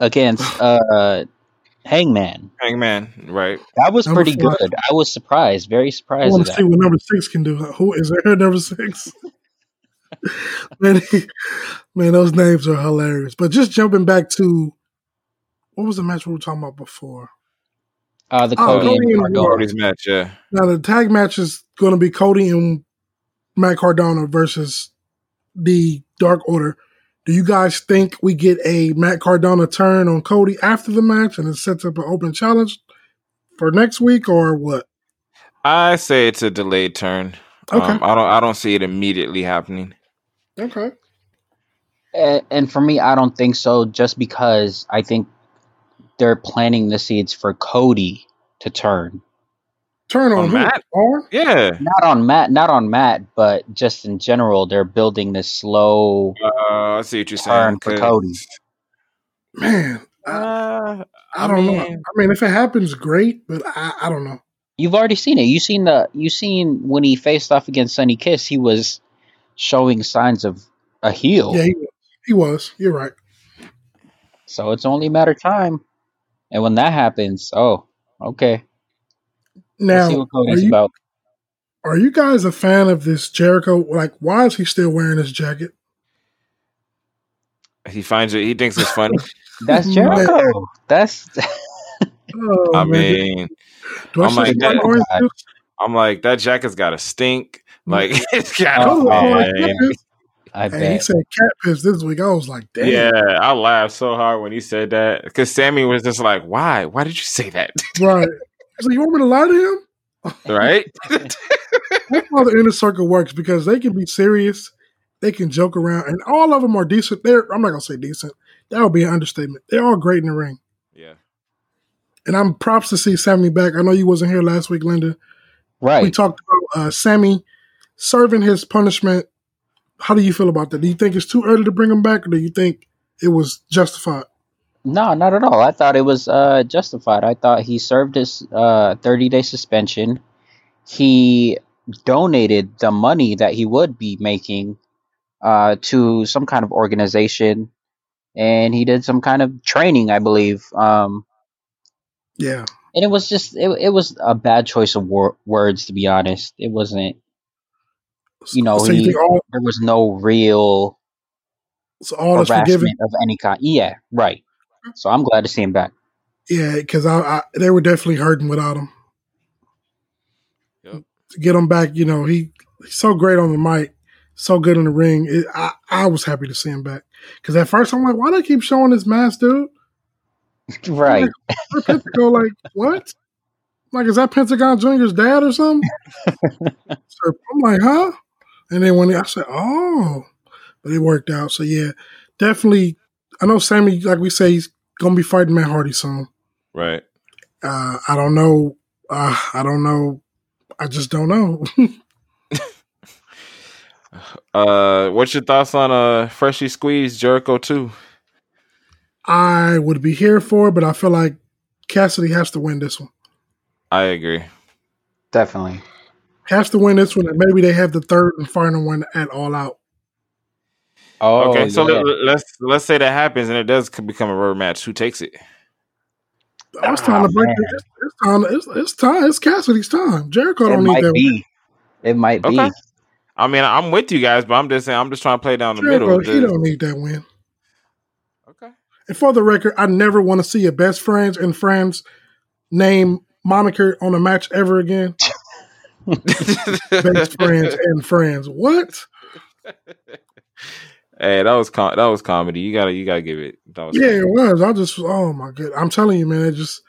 C: against [SIGHS] uh Hangman.
B: Hangman, right?
C: That was
A: Number
C: pretty
A: five.
C: good. I was surprised, very surprised.
A: I
C: surprised
A: want to see what number six can do. Who is there? Number six. [LAUGHS] man, he- man, those names are hilarious. But just jumping back to what was the match we were talking about before?
C: Uh, the
A: Oh,
C: Cody
A: Cody
C: and
A: and
B: Cody's match, yeah.
A: Now the tag match is going to be Cody and Matt Cardona versus the Dark Order. Do you guys think we get a Matt Cardona turn on Cody after the match and it sets up an open challenge for next week or what?
B: I say it's a delayed turn.
A: Okay.
B: Um, I don't. I don't see it immediately happening.
A: Okay.
C: And, and for me, I don't think so. Just because I think they're planting the seeds for Cody to turn,
A: Turn on,
B: On? Matt?
A: Or?
B: Yeah.
C: not on Matt, not on Matt, but just in general, they're building this slow
B: Uh, I see what you're
C: turn
B: saying.
C: for
B: 'cause-
C: Cody.
A: Man, I,
B: Uh,
A: I don't know.
B: mean,
A: I mean, if it happens, great, but I, I don't know.
C: You've already seen it. You seen the you seen when he faced off against Sonny Kiss, he was showing signs of a heel.
A: Yeah, he, he was. You're right.
C: So it's only a matter of time. And when that happens, oh, okay. Let's
A: Now,
C: see what
A: are
C: Cody's
A: you,
C: about.
A: are you guys a fan of this Jericho? Like, why is he still wearing his jacket?
B: He finds it. He thinks it's funny. [LAUGHS]
C: That's
A: Man.
C: Jericho. That's [LAUGHS]
A: Oh,
B: I
A: man.
B: mean,
A: Do I
B: I'm like that. I'm like that jacket's got to stink. Like [LAUGHS] it's got
C: Oh,
B: to.
A: Oh,
C: man.
A: like cat.
C: I
A: Hey, he said cat piss this week. I was like, damn.
B: Yeah, I laughed so hard when he said that because Sammy was just like, "Why? Why did you say that?"
A: Right. So you want me to lie to him?
B: right? [LAUGHS]
A: That's how the inner circle works because they can be serious, they can joke around, and all of them are decent. They're I'm not gonna say decent. That would be an understatement. They're all great in the ring.
B: yeah.
A: And I'm props to see Sammy back. I know you wasn't here last week, Linda.
C: Right.
A: We talked about uh, Sammy serving his punishment. How do you feel about that? Do you think it's too early to bring him back, or do you think it was justified?
C: No, not at all. I thought it was uh, justified. I thought he served his uh, 30 day suspension. He donated the money that he would be making uh, to some kind of organization, and he did some kind of training, I believe. Um,
A: Yeah,
C: and it was just it, it was a bad choice of wor- words, to be honest. It wasn't. You know,
A: so
C: he-
A: think all,
C: There was no real
A: so all is forgiven?
C: of any kind. Yeah, right. So I'm glad to see him back.
A: Yeah, because I, I they were definitely hurting without him.
B: Yep.
A: To get him back, you know, he he's so great on the mic, so good in the ring. It, I I was happy to see him back because at first I'm like, why do they keep showing this mask, dude? [LAUGHS]
C: Right. [LAUGHS]
A: Where Pentagon, like what? Like is that Pentagon Junior's dad or something? [LAUGHS] so I'm like, huh? And then when I said, oh, but it worked out. So yeah, definitely. I know Sammy, like we say, he's gonna be fighting Matt Hardy soon.
B: Right.
A: Uh, I don't know. Uh, I don't know. I just don't know. [LAUGHS]
B: Uh, what's your thoughts on uh freshly squeezed Jericho too?
A: I would be here for it, but I feel like Cassidy has to win this one.
B: I agree.
C: Definitely.
A: Has to win this one, and maybe they have the third and final one at All Out.
C: Oh,
B: okay, so
C: yeah.
B: let, let's let's say that happens and it does become a road match. Who takes it?
A: I was time
C: Ah,
A: to break it. It's, it's time. It's, it's time. It's Cassidy's time. Jericho
C: it
A: don't need
C: might
A: that. win.
C: be. It might be.
B: Okay. I mean, I'm with you guys, but I'm just saying I'm just trying to play down the
A: Jericho,
B: middle.
A: he don't need that win.
B: okay.
A: And for the record, I never want to see a best friends and friends name moniker on a match ever again. [LAUGHS] Best friends and friends. What? [LAUGHS]
B: hey, that was com- that was comedy. You gotta you gotta give it. That was
A: Yeah, it was. I just, oh my god, I'm telling you, man. It just,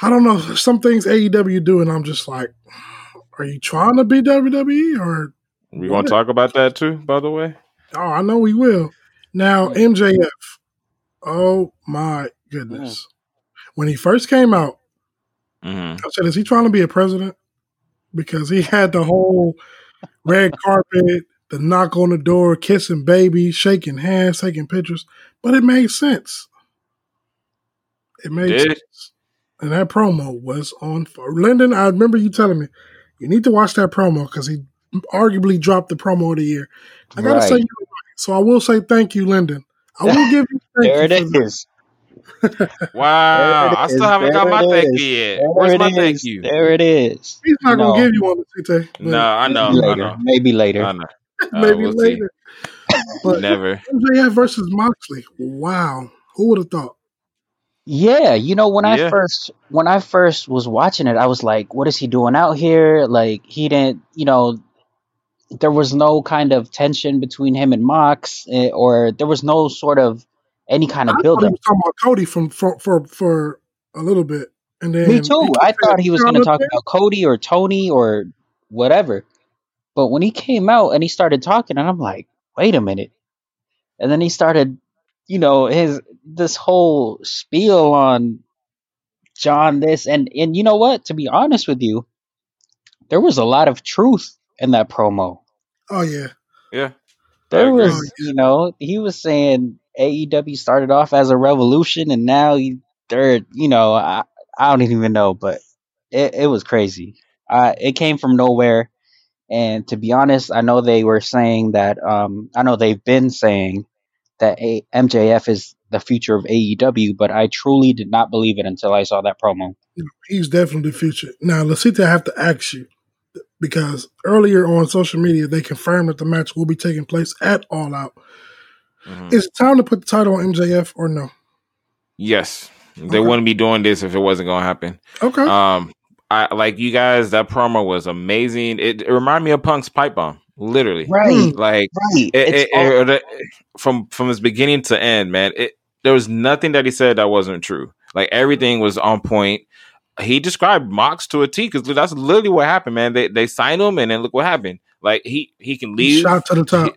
A: I don't know. Some things AEW do, and I'm just like, are you trying to be WWE or?
B: we gonna talk about that too. By the way,
A: Oh, I know we will. Now MJF. Oh my goodness. When he first came out,
B: hmm
A: I said, is he trying to be a president? because he had the whole red carpet, the knock on the door, kissing babies, shaking hands, taking pictures, but it made sense. It made
B: Did?
A: sense. And that promo was on for Lyndon. I remember you telling me you need to watch that promo because he arguably dropped the promo of the year. I gotta
C: Right.
A: say, you're so I will say thank you, Lyndon. I will give you thank
C: There
A: you
C: it
A: for that.
C: is. [LAUGHS]
B: Wow,
C: it
B: I
C: is.
B: still haven't got my thank you yet.
C: There
B: Where's
C: it
B: my thank you?
C: There it is.
A: He's not
C: No.
A: gonna give you one, Tite. but
B: No, I know,
C: Maybe
B: I
C: later.
B: know,
C: Maybe later.
B: I know. [LAUGHS] Uh,
A: Maybe
B: we'll see.
A: later. [LAUGHS] But
B: Never.
A: MJF versus Moxley. Wow. Who would have thought?
C: Yeah, you know when I first when I first was watching it, I was like, "What is he doing out here?" Like he didn't, you know, there was no kind of tension between him and Mox, eh, or there was no sort of any kind
A: I
C: of
A: thought
C: build
A: he
C: up.
A: was talking about Cody from for for, for a little bit. And then
C: Me too. I thought he was going to talk
A: there?"
C: about Cody or Tony or whatever. But when he came out and he started talking, and I'm like, wait a minute. And then he started, you know, his this whole spiel on John this and and you know what? To be honest with you, there was a lot of truth in that promo.
A: Oh yeah.
B: Yeah. I
C: There
B: agree.
C: was, you know, he was saying AEW started off as a revolution and now he, they're, you know, I, I don't even know, but it, it was crazy. Uh, it came from nowhere. And to be honest, I know they were saying that, um, I know they've been saying that a- MJF is the future of AEW, but I truly did not believe it until I saw that promo.
A: He's definitely the future. Now, Lasita, I have to ask you because earlier on social media they confirmed that the match will be taking place at All Out.
B: Mhm.
A: Is it time to put the title on MJF or no?
B: Yes, they
A: Okay.
B: wouldn't be doing this if it wasn't going to happen.
A: Okay.
B: Um, I like you guys. That promo was amazing. It, it reminded me of Punk's pipe bomb, literally.
C: Right, mm.
B: Like
C: right.
B: it, it-
C: all-
B: it- it- from from its beginning to end, man. It there was nothing that he said that wasn't true. Like everything was on point. He described Mox to a T because that's literally what happened, man. They they signed him, and then look what happened. Like he he can leave.
A: Shot to the top.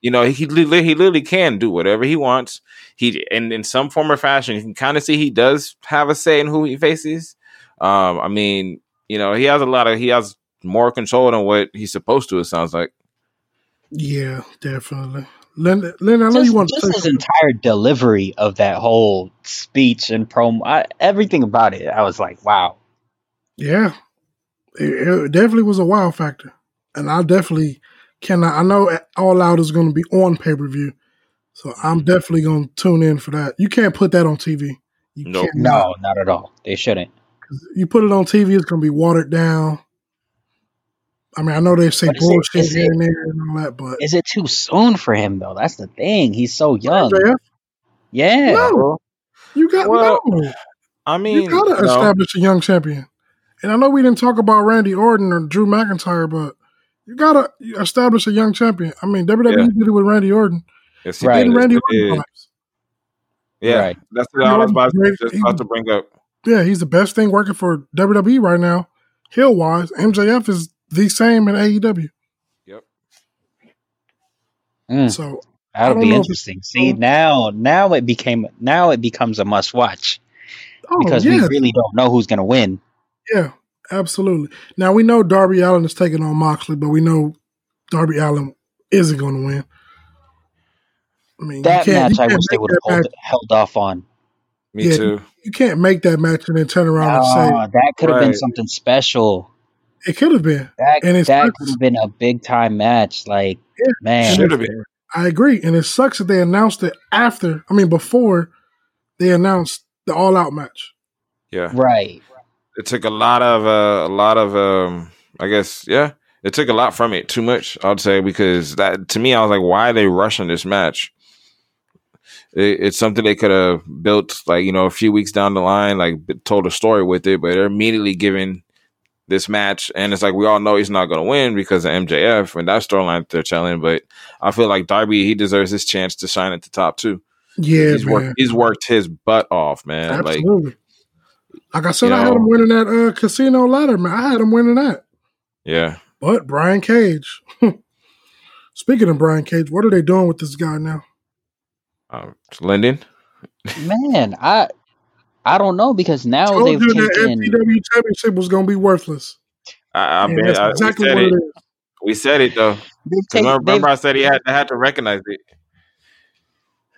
B: You know, he li- he literally can do whatever he wants. He and in some form or fashion, you can kind of see he does have a say in who he faces. Um, I mean, you know, he has a lot of he has more control than what he's supposed to. It sounds like.
A: Yeah, definitely. Lynn, Lynn I know
C: just,
A: you want to
C: just
A: say
C: his entire delivery of that whole speech and promo, I, everything about it, I was like, wow.
A: Yeah, it, it definitely was a wow factor, and I definitely cannot. I know All Out is going to be on pay per view, so I'm definitely going to tune in for that. You can't put that on TV. You
B: Nope.
A: cannot.
C: No, not at all. They shouldn't.
A: You put it on TV, it's going to be watered down. I mean, I know they say
C: But is it-
A: bullshit
C: is
A: here
C: it-
A: and there and all that, but
C: Is it too soon for him though? That's the thing. He's so young.
A: MJF,
C: Yeah.
A: No. you got
B: Well,
A: no.
B: I mean,
A: You got to
B: no.
A: establish a young champion. And I know we didn't talk about Randy Orton or Drew McIntyre, but you got to establish a young champion. I mean, WWE
B: Yeah.
A: did it with Randy Orton.
B: Yes, he
C: Right.
B: did.
A: Randy Orton
B: did. Yeah,
C: Right.
B: that's what I was about, just about to bring up.
A: Yeah, he's the best thing working for WWE right now, heel wise. MJF is the same in AEW.
B: Yep.
C: Mm,
A: So
C: that'll be interesting. See now, now it became now it becomes a must watch
A: oh,
C: because
A: yeah,
C: we really don't know who's gonna win.
A: yeah, absolutely. Now we know Darby Allin is taking on Moxley, but we know Darby Allin isn't going to win. I mean,
C: That match, I wish they would have held, held off on.
B: Me
A: Yeah.
B: too.
A: You can't make that match and then turn around and say
C: Oh, that could have been something special.
A: it could have been.
C: That
A: And it
C: that could have been a big time match. Like
A: Yeah.
C: man,
B: Should have been.
A: I agree, and it sucks that they announced it after. I mean, before they announced the All Out match.
B: Yeah,
C: right?
B: it took a lot of uh, a lot of um, I guess yeah, it took a lot from it. Too much, I'd say, because that to me, I was like, why are they rushing this match? It, it's something they could have built like you know a few weeks down the line, like told a story with it, but they're immediately giving this match, and it's like we all know he's not going to win because of MJF and that storyline they're telling. But I feel like Darby he deserves his chance to shine at the top too.
A: Yeah,
B: he's worked he's worked his butt off, man. Like
A: Absolutely. Like, I said,
B: you
A: I had him winning that uh, casino ladder, man. I had him winning that.
B: yeah,
A: But Brian Cage. [LAUGHS] Speaking of Brian Cage, what are they doing with this guy now?
B: Um, Lyndon.
C: Man, I I don't know because now
A: Told
C: they've
A: you that
C: taken.
A: FTW championship was going to be worthless.
B: I, I
A: And
B: bet
A: that's
B: I,
A: exactly
B: we said
A: what
B: it.
A: it is.
B: We said it though. 'Cause
C: They've taken,
B: remember, remember I said he had had to recognize it.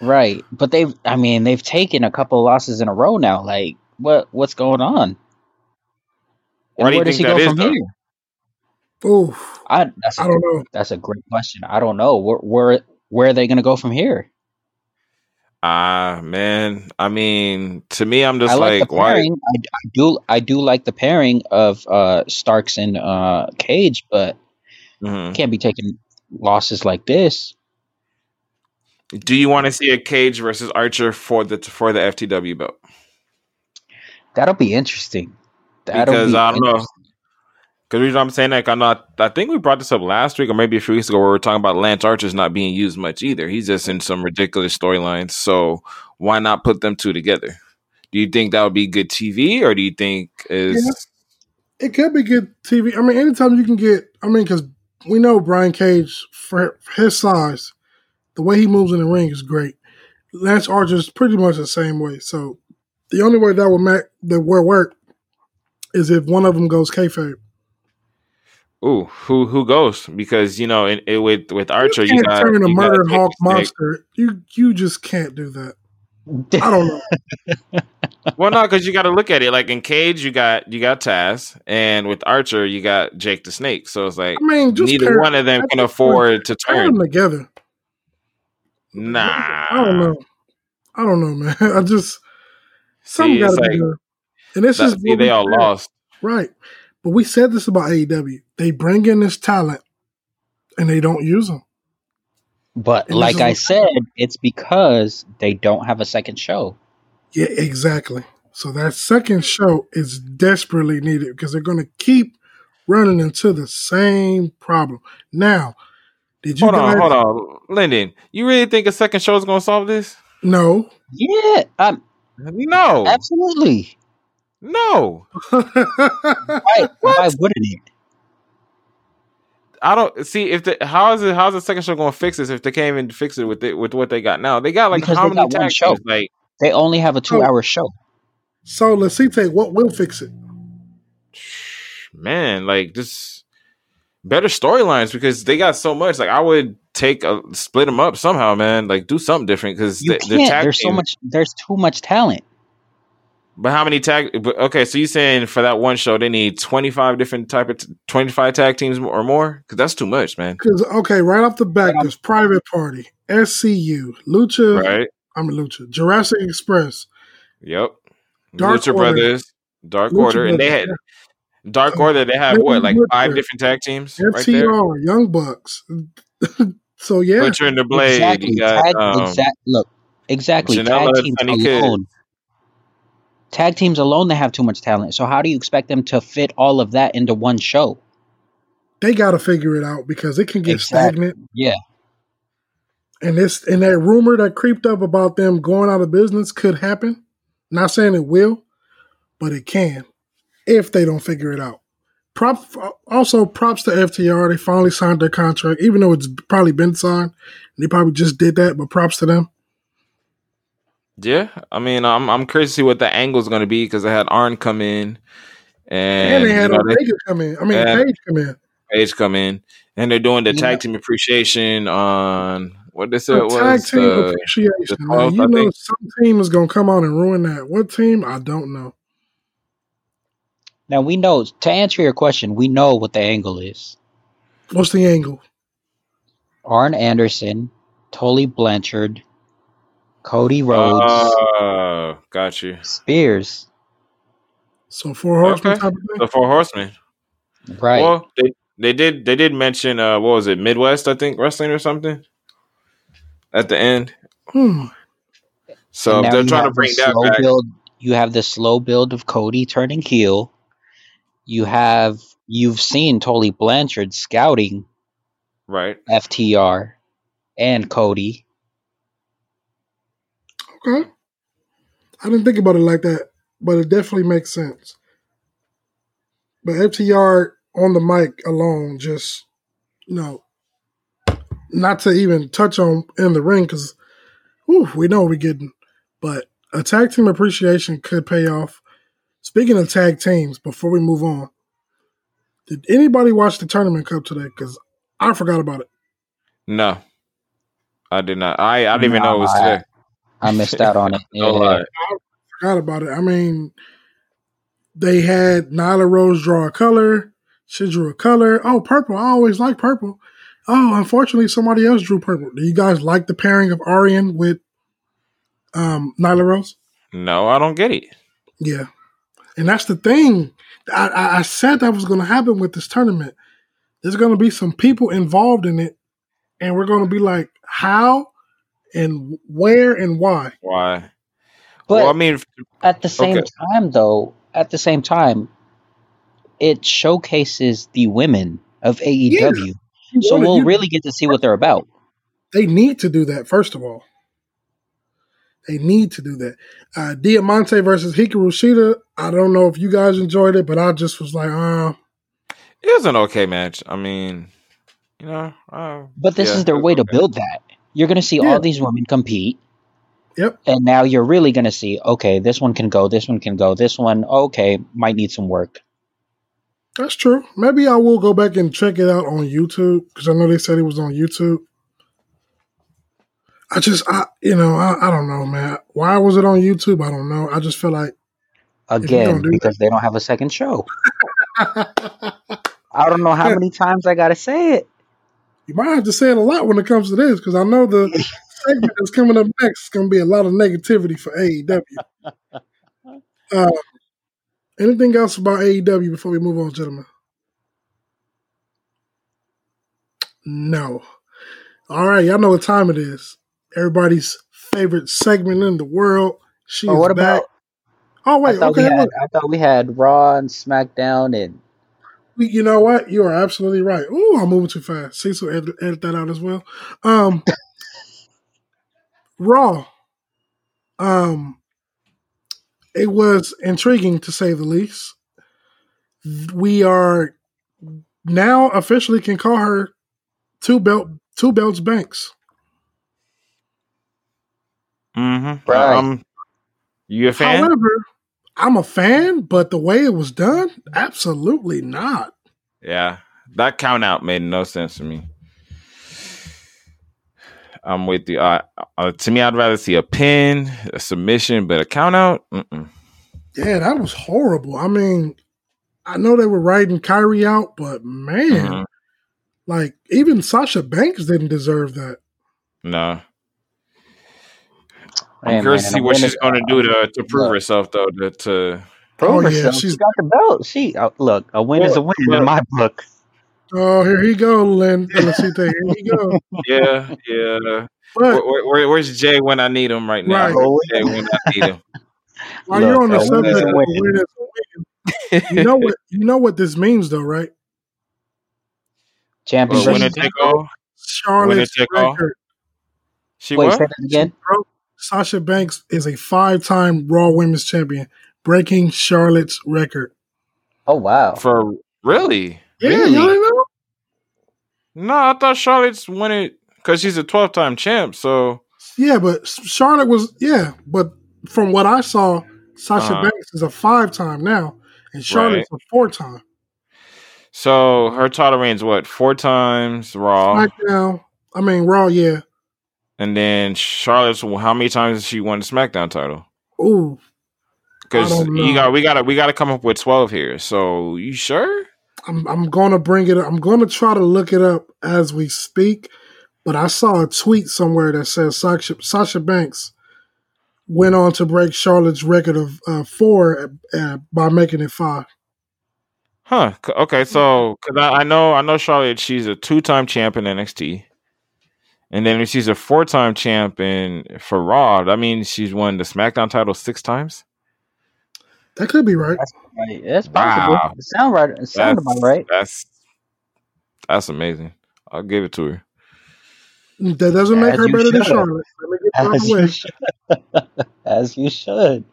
C: right, but they've. I mean, they've taken a couple losses in a row now. Like, what what's going on?
B: Why
C: And
B: do you
C: where does
B: think
C: he
B: that
C: go
B: is
C: from
B: though?
C: here?
A: Oof.
C: I that's a
A: I don't know.
C: that's a great question. I don't know where where where are they going to go from here.
B: Ah man, I mean, to me, I'm
C: I
B: just
C: like
B: like, why?
C: I, I do I do like the pairing of uh Starks and uh Cage, but
B: Mhm.
C: can't be taking losses like this.
B: Do you want to see a Cage versus Archer for the for the FTW belt?
C: That'll be interesting. That'll
B: Because
C: be
B: I don't know. Because reason I'm saying that, I'm not. I think we brought this up last week or maybe a few weeks ago, where we are talking about Lance Archer's not being used much either. He's just in some ridiculous storylines. So why not put them two together? Do you think that would be good TV, or do you think is
A: Yeah. It could be good TV. I mean, anytime you can get, I mean, because we know Brian Cage, for his size, the way he moves in the ring is great. Lance Archer is pretty much the same way. So the only way that would make, that would work is if one of them goes kayfabe.
B: Ooh who who goes? Because you know, in, it, with with Archer,
A: you
B: you,
A: can't
B: got
A: turn a
B: you got
A: murdered hawk monster. You you just can't do that. I don't know. [LAUGHS]
B: Well, no, because you got to look at it. Like in Cage, you got you got Taz, and with Archer, you got Jake the Snake. So it's like
A: I mean, just
B: neither
A: pair,
B: one of them can afford to
A: turn them together.
B: Nah,
A: I don't know. I don't know, man. [LAUGHS] I just something
B: See,
A: got to be
B: like
A: done. And this
B: that,
A: is
B: see, they all lost.
A: Right. But we said this about AEW. They bring in this talent and they don't use them.
C: But
A: And
C: like I said, it's because they don't have a second show.
A: Yeah, exactly. So that second show is desperately needed because they're going to keep running into the same problem. Now, did you
B: Hold on, hold on, Lyndon. You really think a second show is going to solve this?
A: No.
C: Yeah, um,
B: No,
C: absolutely.
B: No.
C: Why? Why wouldn't it?
B: I don't see if the how is it how's the second show going to fix this if they can't even fix it with it with what they got now. They got like
C: Because
B: how many
C: got one show.
B: Like
C: They only have a two-hour show.
A: so let's see, take what will fix it. [SIGHS]
B: man, like just better storylines because they got so much. Like I would take a split them up somehow, man. Like do something different because the, the
C: can't. There's so much. There's too much talent.
B: But how many tag? But okay, so you saying for that one show they need twenty five different type of twenty five tag teams or more? Because that's too much, man.
A: Because, okay, right off the bat,
C: But
A: there's Private Party, SCU, Lucha,
B: Right?
A: I'm Lucha, Jurassic Express,
B: Yep.
A: Dark
B: Lucha
A: Order.
B: Brothers, Dark
A: Lucha
B: Order, and they had Dark Order. They have
A: Maybe
B: what, like five different tag teams right there.
A: Young Bucks. [LAUGHS] so, yeah.
B: Butcher and the Blade.
C: exactly.
B: You got
C: tag,
B: um,
C: exact. Look. Exactly.
B: Janela,
C: tag teams
B: Sonny
C: Kiss. Tag teams alone, they have too much talent. So how do you expect them to fit all of that into one show?
A: They got to figure it out because it can get
C: Exactly.
A: stagnant.
C: Yeah.
A: And this and that rumor that creeped up about them going out of business could happen. Not saying it will, but it can if they don't figure it out. Prop also props to FTR. They finally signed their contract, even though it's probably been signed. They probably just did that, but props to them.
B: Yeah, I mean, I'm I'm curious to see what the angle is going to be because they had Arn come in, and,
A: And, they had
B: you know, they-
A: Omega come in. I mean,
B: and-
A: Page come in.
B: Page come in, and they're doing the
C: You
B: tag team appreciation on what they said
A: A
B: was
A: tag team
B: uh,
A: appreciation.
B: the
A: man.
B: 12th,
A: You
B: I
A: know,
B: think.
A: some team is gonna come out and ruin that. What team? I don't know.
C: Now we know to answer your question, we know what the angle is.
A: What's the angle?
C: Arn Anderson, Tully Blanchard, Cody Rhodes,
B: uh, got you.
C: Spears.
A: So four horsemen
B: Okay.
A: type of thing.
B: The Four Horsemen.
C: Right.
B: Well, they they did they did mention uh what was it Midwest I think wrestling or something at the end.
A: Hmm.
B: So they're
C: you
B: trying to
C: have the
B: bring that
C: slow
B: back.
C: Build, you have the slow build of Cody turning heel. You have you've seen Tully Blanchard scouting
B: Right.
C: FTR and Cody.
A: Okay. I didn't think about it like that, but it definitely makes sense. But FTR on the mic alone, just you know, not to even touch on in the ring because we know what we're getting. But a tag team appreciation could pay off. Speaking of tag teams, before we move on, Did anybody watch the tournament cup today? Because I forgot about it.
B: No, I did not. I I didn't even know it was
C: No, I-
B: today.
C: I missed out on it. [LAUGHS]
B: No
C: Yeah.
B: lie.
A: Forgot about it. I mean, they had Nyla Rose draw a color. She drew a color. Oh, purple. I always like purple. Oh, unfortunately, somebody else drew purple. Do you guys like the pairing of Arian with um, Nyla Rose?
B: No, I don't get it.
A: Yeah, and that's the thing. I, I, I said that was going to happen with this tournament. There's going to be some people involved in it, and we're going to be like, how and where and why.
B: Why?
C: But
B: well, I mean,
C: at the same
B: Okay.
C: time, though, at the same time, it showcases the women of AEW. So
A: You-
C: we'll
A: you-
C: really get to see what they're about.
A: They need to do that first of all. They need to do that. Uh, Diamante versus Hikaru Shida. I don't know if you guys enjoyed it, but I just was like, uh,
B: it was an okay match. I mean, you know, uh,
C: But this
B: yeah,
C: is their
B: it was
C: way to build that. You're going to see
A: Yeah.
C: all these women compete.
A: Yep.
C: And now you're really going to see, okay, this one can go, this one can go, this one, okay, might need some work.
A: that's true. Maybe I will go back and check it out on YouTube because I know they said it was on YouTube. I just, I, you know, I, I don't know, man. Why was it on YouTube? I don't know. I just feel like,
C: Again,
A: do
C: because they don't have a second show. [LAUGHS] I don't know how many times I got to say it.
A: You might have to say it a lot when it comes to this because I know the [LAUGHS] segment that's coming up next is going to be a lot of negativity for AEW. Uh, anything else about AEW before we move on, gentlemen? No. All right, y'all know what time it is. Everybody's favorite segment in the world. She is
C: what
A: back.
C: about?
A: Oh
C: I
A: wait,
C: thought,
A: okay.
C: had, I thought we had Raw and SmackDown and
A: you know what? You are absolutely right. Ooh, I'm moving too fast. Cecil, edit, edit that out as well. Um, [LAUGHS] Raw. Um, it was intriguing to say the least. We are now officially can call her two belt two belts Banks.
B: Mm-hmm.
C: Right.
B: Um, you a fan?
A: However, I'm a fan, but the way it was done, absolutely not.
B: yeah, that count out made no sense to me. I'm with you. Uh, uh, to me, I'd rather see a pin, a submission, but a count out. Mm-mm.
A: Yeah, that was horrible. I mean, I know they were writing Kairi out, but man,
B: Mhm.
A: like even Sasha Banks didn't deserve that.
B: No, I'm
C: Hey,
B: curious
C: man,
B: to see
C: a
B: what she's going to do to to prove
C: Look.
B: herself, though. To, to
C: prove
A: Oh, yeah,
C: herself.
A: she's-
C: She got the belt. She uh, look, a win is a win
B: well-
C: in my book.
A: Oh, here he go, Len Felicite. Here he go. [LAUGHS]
B: yeah, yeah.
A: But
B: where, where- where's Jay when I need him right now?
A: Right.
B: Jay when I need him. [LAUGHS]
A: while you're on the
C: Look, a win
A: subject
C: is
A: of
C: a
A: the
C: win.
A: win is a win, you know what you know what this means though, right?
C: Champion
B: Well, winner take all.
A: Charlotte's
B: take all?
A: record.
B: She
C: Wait,
B: what?
C: say that again.
A: Bro, Sasha Banks is a five-time Raw Women's Champion, breaking Charlotte's record.
C: Oh wow.
B: For really?
A: Yeah,
C: Really?
A: y'all didn't know?
B: No, I thought Charlotte's won it because she's a 12 time champ. So
A: Yeah, but Charlotte was yeah, but from what I saw, Sasha
B: Uh-huh.
A: Banks is a five-time now, and Charlotte's a four-time.
B: so her title reign's what? Four times Raw.
A: SmackDown, I mean Raw, yeah.
B: And then Charlotte's how many times has she won the SmackDown title?
A: Ooh,
B: Because
A: I don't know.
B: you got we gotta we gotta come up with 12 here. So you sure?
A: I'm I'm gonna bring it. up. I'm gonna try to look it up as we speak. But I saw a tweet somewhere that says Sasha, Sasha Banks went on to break Charlotte's record of uh, four uh, by making it five.
B: Huh. Okay, so because I, I know I know Charlotte, she's a two time champ in NXT, and then if she's a four time champion for Raw, that means she's won the SmackDown title six times.
A: That could be right.
C: That's, right. That's possible.
B: Wow.
C: It sound right. It sound about right.
B: That's that's amazing. I'll give it to her.
A: That doesn't make
C: As
A: her
C: you
A: better than
C: should.
A: Charlotte. Let me get
C: As
A: the
C: you should. [LAUGHS] As you should.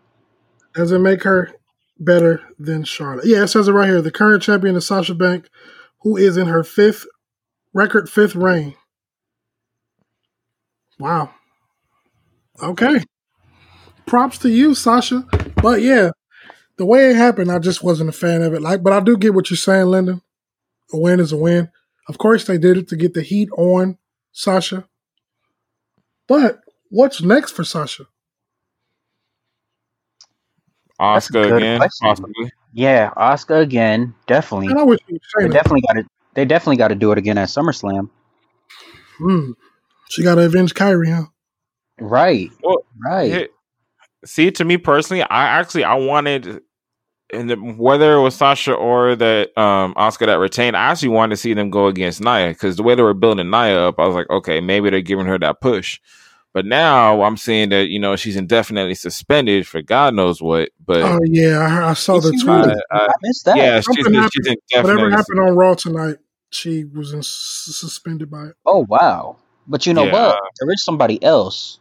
A: Doesn't make her better than Charlotte. Yeah, it says it right here. The current champion is Sasha Banks, who is in her fifth record fifth reign. Wow. Okay. Props to you, Sasha. But yeah, the way it happened, I just wasn't a fan of it. Like, but I do get what you're saying, Lyndon. A win is a win. Of course, they did it to get the heat on Sasha. But what's next for Sasha?
B: Asuka again, question. possibly.
C: Yeah, Asuka again, definitely.
A: And I wish
C: they definitely got to. They definitely got to do it again at SummerSlam.
A: Hmm. She got to avenge Kairi, huh?
C: Right. Well, right.
B: see, to me personally, I actually I wanted, and whether it was Sasha or that um Asuka that retained, I actually wanted to see them go against Nia because the way they were building Nia up, I was like, okay, maybe they're giving her that push. But now I'm seeing that you know she's indefinitely suspended for God knows what. But
A: oh yeah, I, I saw the tweet. I,
C: I, missed that.
B: Yeah, she's, happened, she's
A: whatever happened on Raw tonight, she was in, suspended by it.
C: Oh wow! But you know yeah. what? There is somebody else.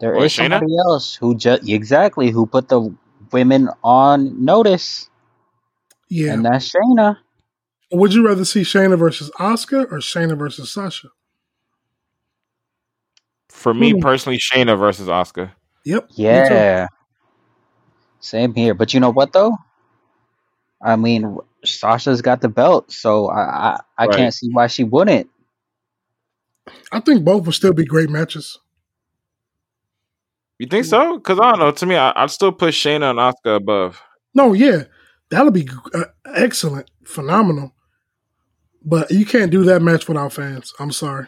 C: There what, is somebody Shayna? else who just exactly who put the women on notice.
A: Yeah,
C: and that's Shayna.
A: Would you rather see Shayna versus Asuka or Shayna versus Sasha?
B: For me hmm. personally, Shayna versus Asuka.
A: Yep.
C: Yeah. Same here. But you know what though? I mean, Sasha's got the belt, so I I, I right. can't see why she wouldn't.
A: I think both will still be great matches.
B: You think so? Because I don't know. To me, I, would still put Shayna and Asuka above.
A: No, yeah, that'll be uh, excellent, phenomenal. But you can't do that match without fans. I'm sorry.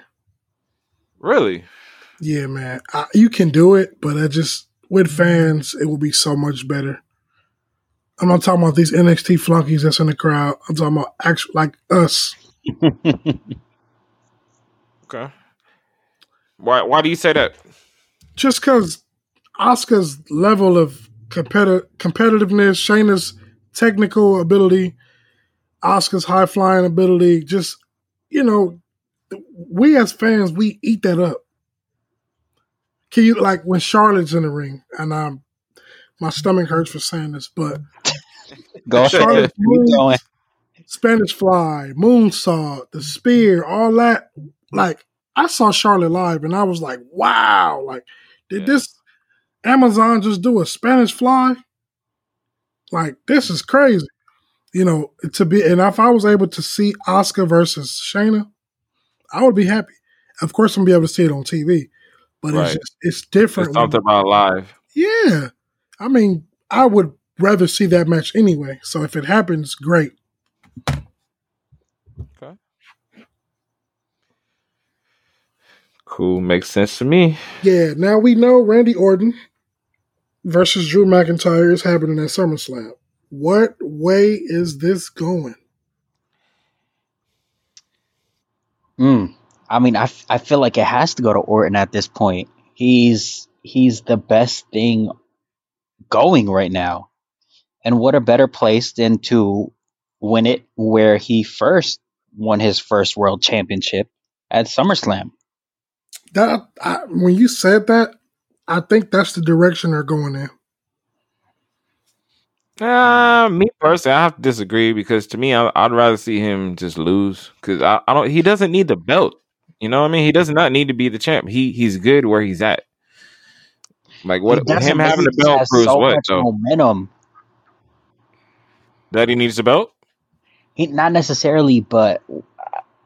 B: Really?
A: Yeah, man. I, you can do it, but I just with fans, it will be so much better. I'm not talking about these NXT flunkies that's in the crowd. I'm talking about actual like us. [LAUGHS]
B: okay. Why? Why do you say that?
A: Just because Asuka's level of competi- competitiveness, Shayna's technical ability, Asuka's high flying ability, just you know, we as fans we eat that up. Can you like when Charlotte's in the ring and um my stomach hurts for saying this, but [LAUGHS]
C: go ahead.
A: Moon, Spanish fly, moonsault, the spear, all that. Like I saw Charlotte live and I was like, wow, like did yeah. this Amazon just do a Spanish fly? Like this is crazy. You know, to be and if I was able to see Asuka versus Shayna, I would be happy. Of course, I'm gonna be able to see it on TV but right. it's just, it's different.
B: It's something about live.
A: Yeah, I mean, I would rather see that match anyway. So if it happens, great.
B: Cool, makes sense to me.
A: Yeah, now we know Randy Orton versus Drew McIntyre is happening at SummerSlam. What way is this going?
C: Hmm. I mean, I, I feel like it has to go to Orton at this point. He's he's the best thing going right now. And what a better place than to win it where he first won his first world championship at SummerSlam.
A: That I, when you said that, I think that's the direction they're going in.
B: Uh, me personally, I have to disagree because to me, I, would rather see him just lose because I, I, don't. He doesn't need the belt. You know what I mean? He does not need to be the champ. He he's good where he's at. Like what him having the belt proves so what though? Momentum. That he needs the belt?
C: He not necessarily, but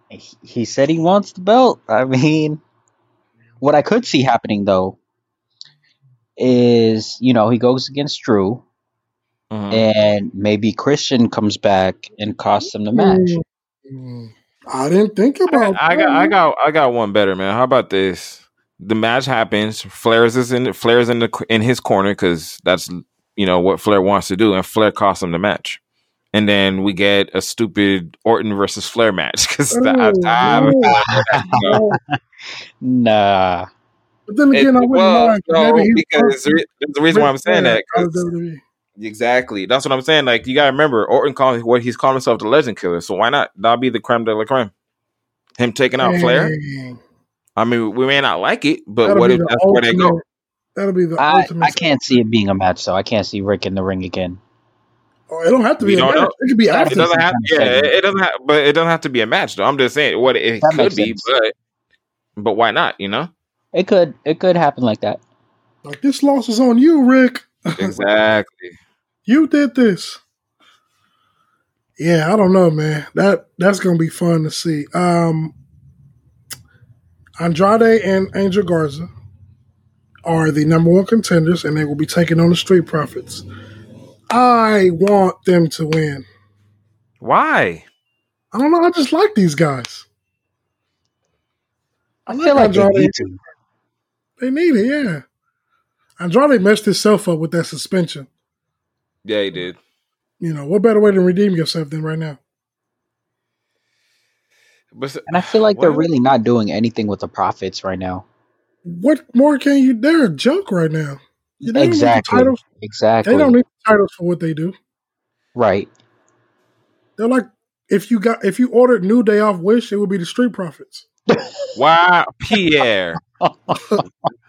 C: he said he wants the belt. I mean, what I could see happening though is you know he goes against Drew, mm-hmm. and maybe Christian comes back and costs him the match.
A: Mm-hmm. I didn't think about.
B: I, I got, I got, I got one better, man. How about this? The match happens. Flair's is in, Flair's in the in his corner because that's you know what Flair wants to do, and Flair costs him the match. And then we get a stupid Orton versus Flair match [LAUGHS] because oh, [LAUGHS]
C: no. Nah.
A: But then again, it, I wouldn't well, mind.
B: No, because there's the reason why I'm saying that. Exactly. That's what I'm saying. Like you gotta remember, Orton calling what he's calling himself the Legend Killer. So why not? That'll be the creme de la creme. Him taking out Flair. I mean, we may not like it, but That'll what if that's ultimate, where they go?
A: That'll be the
C: I, ultimate. I can't see it being a match, though. I can't see Ric in the ring again.
A: Oh, it don't have to be. a match. Know. It could be after.
B: It doesn't have. Yeah, it doesn't have. But it doesn't have to be a match, though. I'm just saying what it that could be, but but why not? You know,
C: it could. It could happen like that.
A: Like this loss is on you, Ric. [LAUGHS]
B: Exactly.
A: You did this. Yeah, I don't know, man. That that's gonna be fun to see. Um, Andrade and Angel Garza are the number one contenders, and they will be taking on the Street Profits. I want them to win.
B: Why?
A: I don't know. I just like these guys.
C: I, I feel like Andrade. they need to.
A: They need it, yeah. Andrade messed himself up with that suspension.
B: Yeah, he did.
A: You know, what better way to redeem yourself than right now?
C: But, and I feel like they're really not doing anything with the profits right now.
A: What more can you? They're a joke right now.
C: They exactly. The exactly.
A: They don't need titles for what they do.
C: Right.
A: They're like if you got if you ordered New Day off Wish, it would be the Street Profits.
B: Wow, Pierre. [LAUGHS] wow.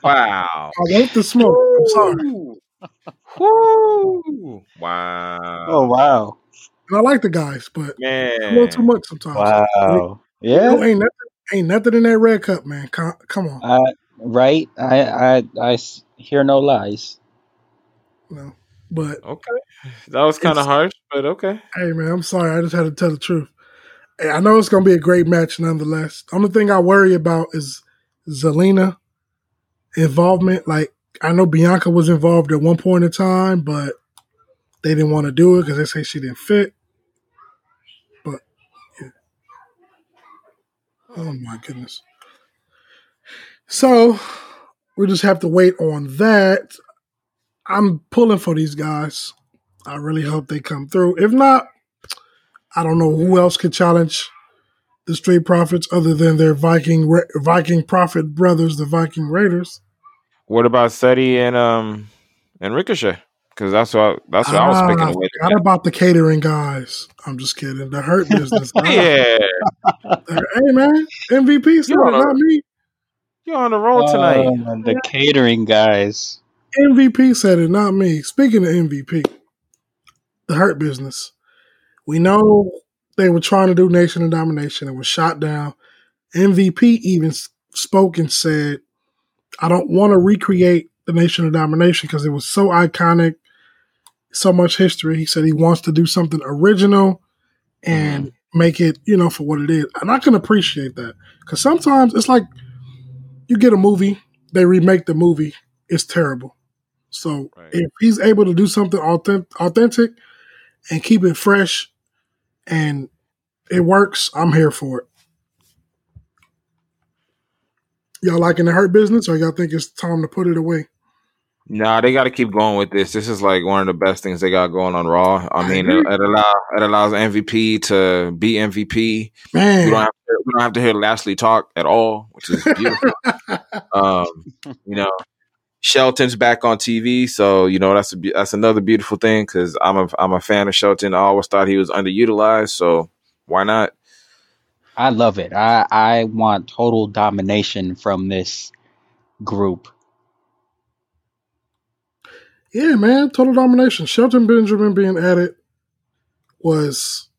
A: I want the smoke. I'm sorry.
B: Woo. Wow.
C: Oh wow.
A: And I like the guys, but
B: man,
A: a little too much sometimes.
C: Wow. Yeah.
A: You know, ain't nothing. Ain't nothing in that red cup, man. Come, come on.
C: Uh, right. I, I I hear no lies.
A: No, but
B: okay, that was kind of harsh, but okay.
A: Hey man, I'm sorry. I just had to tell the truth. I know it's gonna be a great match, nonetheless. The only thing I worry about is Zelina involvement. Like I know Bianca was involved at one point in time, but they didn't want to do it because they say she didn't fit. But yeah. oh my goodness. So we just have to wait on that. I'm pulling for these guys. I really hope they come through. If not, I don't know who else could challenge the Street Profits other than their Viking Viking Prophet brothers, the Viking Raiders.
B: What about Seti and um and Ricochet? Because that's what that's what ah, I was picking away.
A: Forgot at. about the catering guys. I'm just kidding. The hurt business. [LAUGHS]
B: yeah.
A: hey man, MVP said it, not me.
B: You're on the roll tonight. Uh,
C: the catering guys.
A: MVP said it, not me. Speaking of MVP, the hurt business. We know they were trying to do Nation of Domination. It was shot down. MVP even spoke and said I don't want to recreate the Nation of Domination because it was so iconic, so much history. He said he wants to do something original and mm-hmm. make it, you know, for what it is. And I can appreciate that because sometimes it's like you get a movie, they remake the movie, it's terrible. So right. if he's able to do something authentic and keep it fresh and it works, I'm here for it. Y'all liking the hurt business, or y'all think it's time to put it away?
B: Nah, they got to keep going with this. This is like one of the best things they got going on Raw. I, mean, it, it, allows it allows MVP to be MVP.
A: Man,
B: we don't have to, we don't have to hear Lashley talk at all, which is beautiful. [LAUGHS] um, you know, Shelton's back on TV, so you know that's a, that's another beautiful thing because I'm a I'm a fan of Shelton. I always thought he was underutilized, so why not?
C: I love it. I I want total domination from this group.
A: Yeah, man, total domination. Shelton Benjamin being added was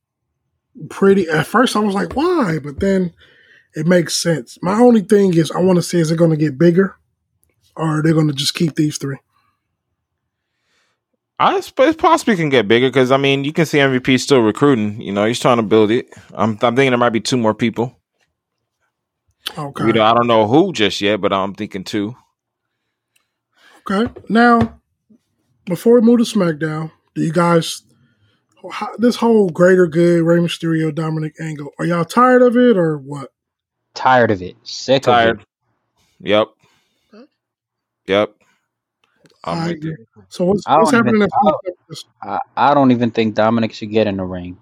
A: pretty. At first, I was like, why? But then it makes sense. My only thing is, I want to see is it going to get bigger, or are they going to just keep these three?
B: I suppose possibly can get bigger because I mean you can see MVP still recruiting. You know he's trying to build it. I'm I'm thinking there might be two more people.
A: Okay.
B: You know, I don't know who just yet, but I'm thinking two.
A: Okay. Now, before we move to SmackDown, do you guys this whole greater good Rey Mysterio Dominic angle? Are y'all tired of it or what?
C: Tired of it. Sick tired. of it.
B: Yep. Yep.
A: I'm with you. So what's, what's happening?
C: Think, I, I, don't even think Dominic should get in the ring.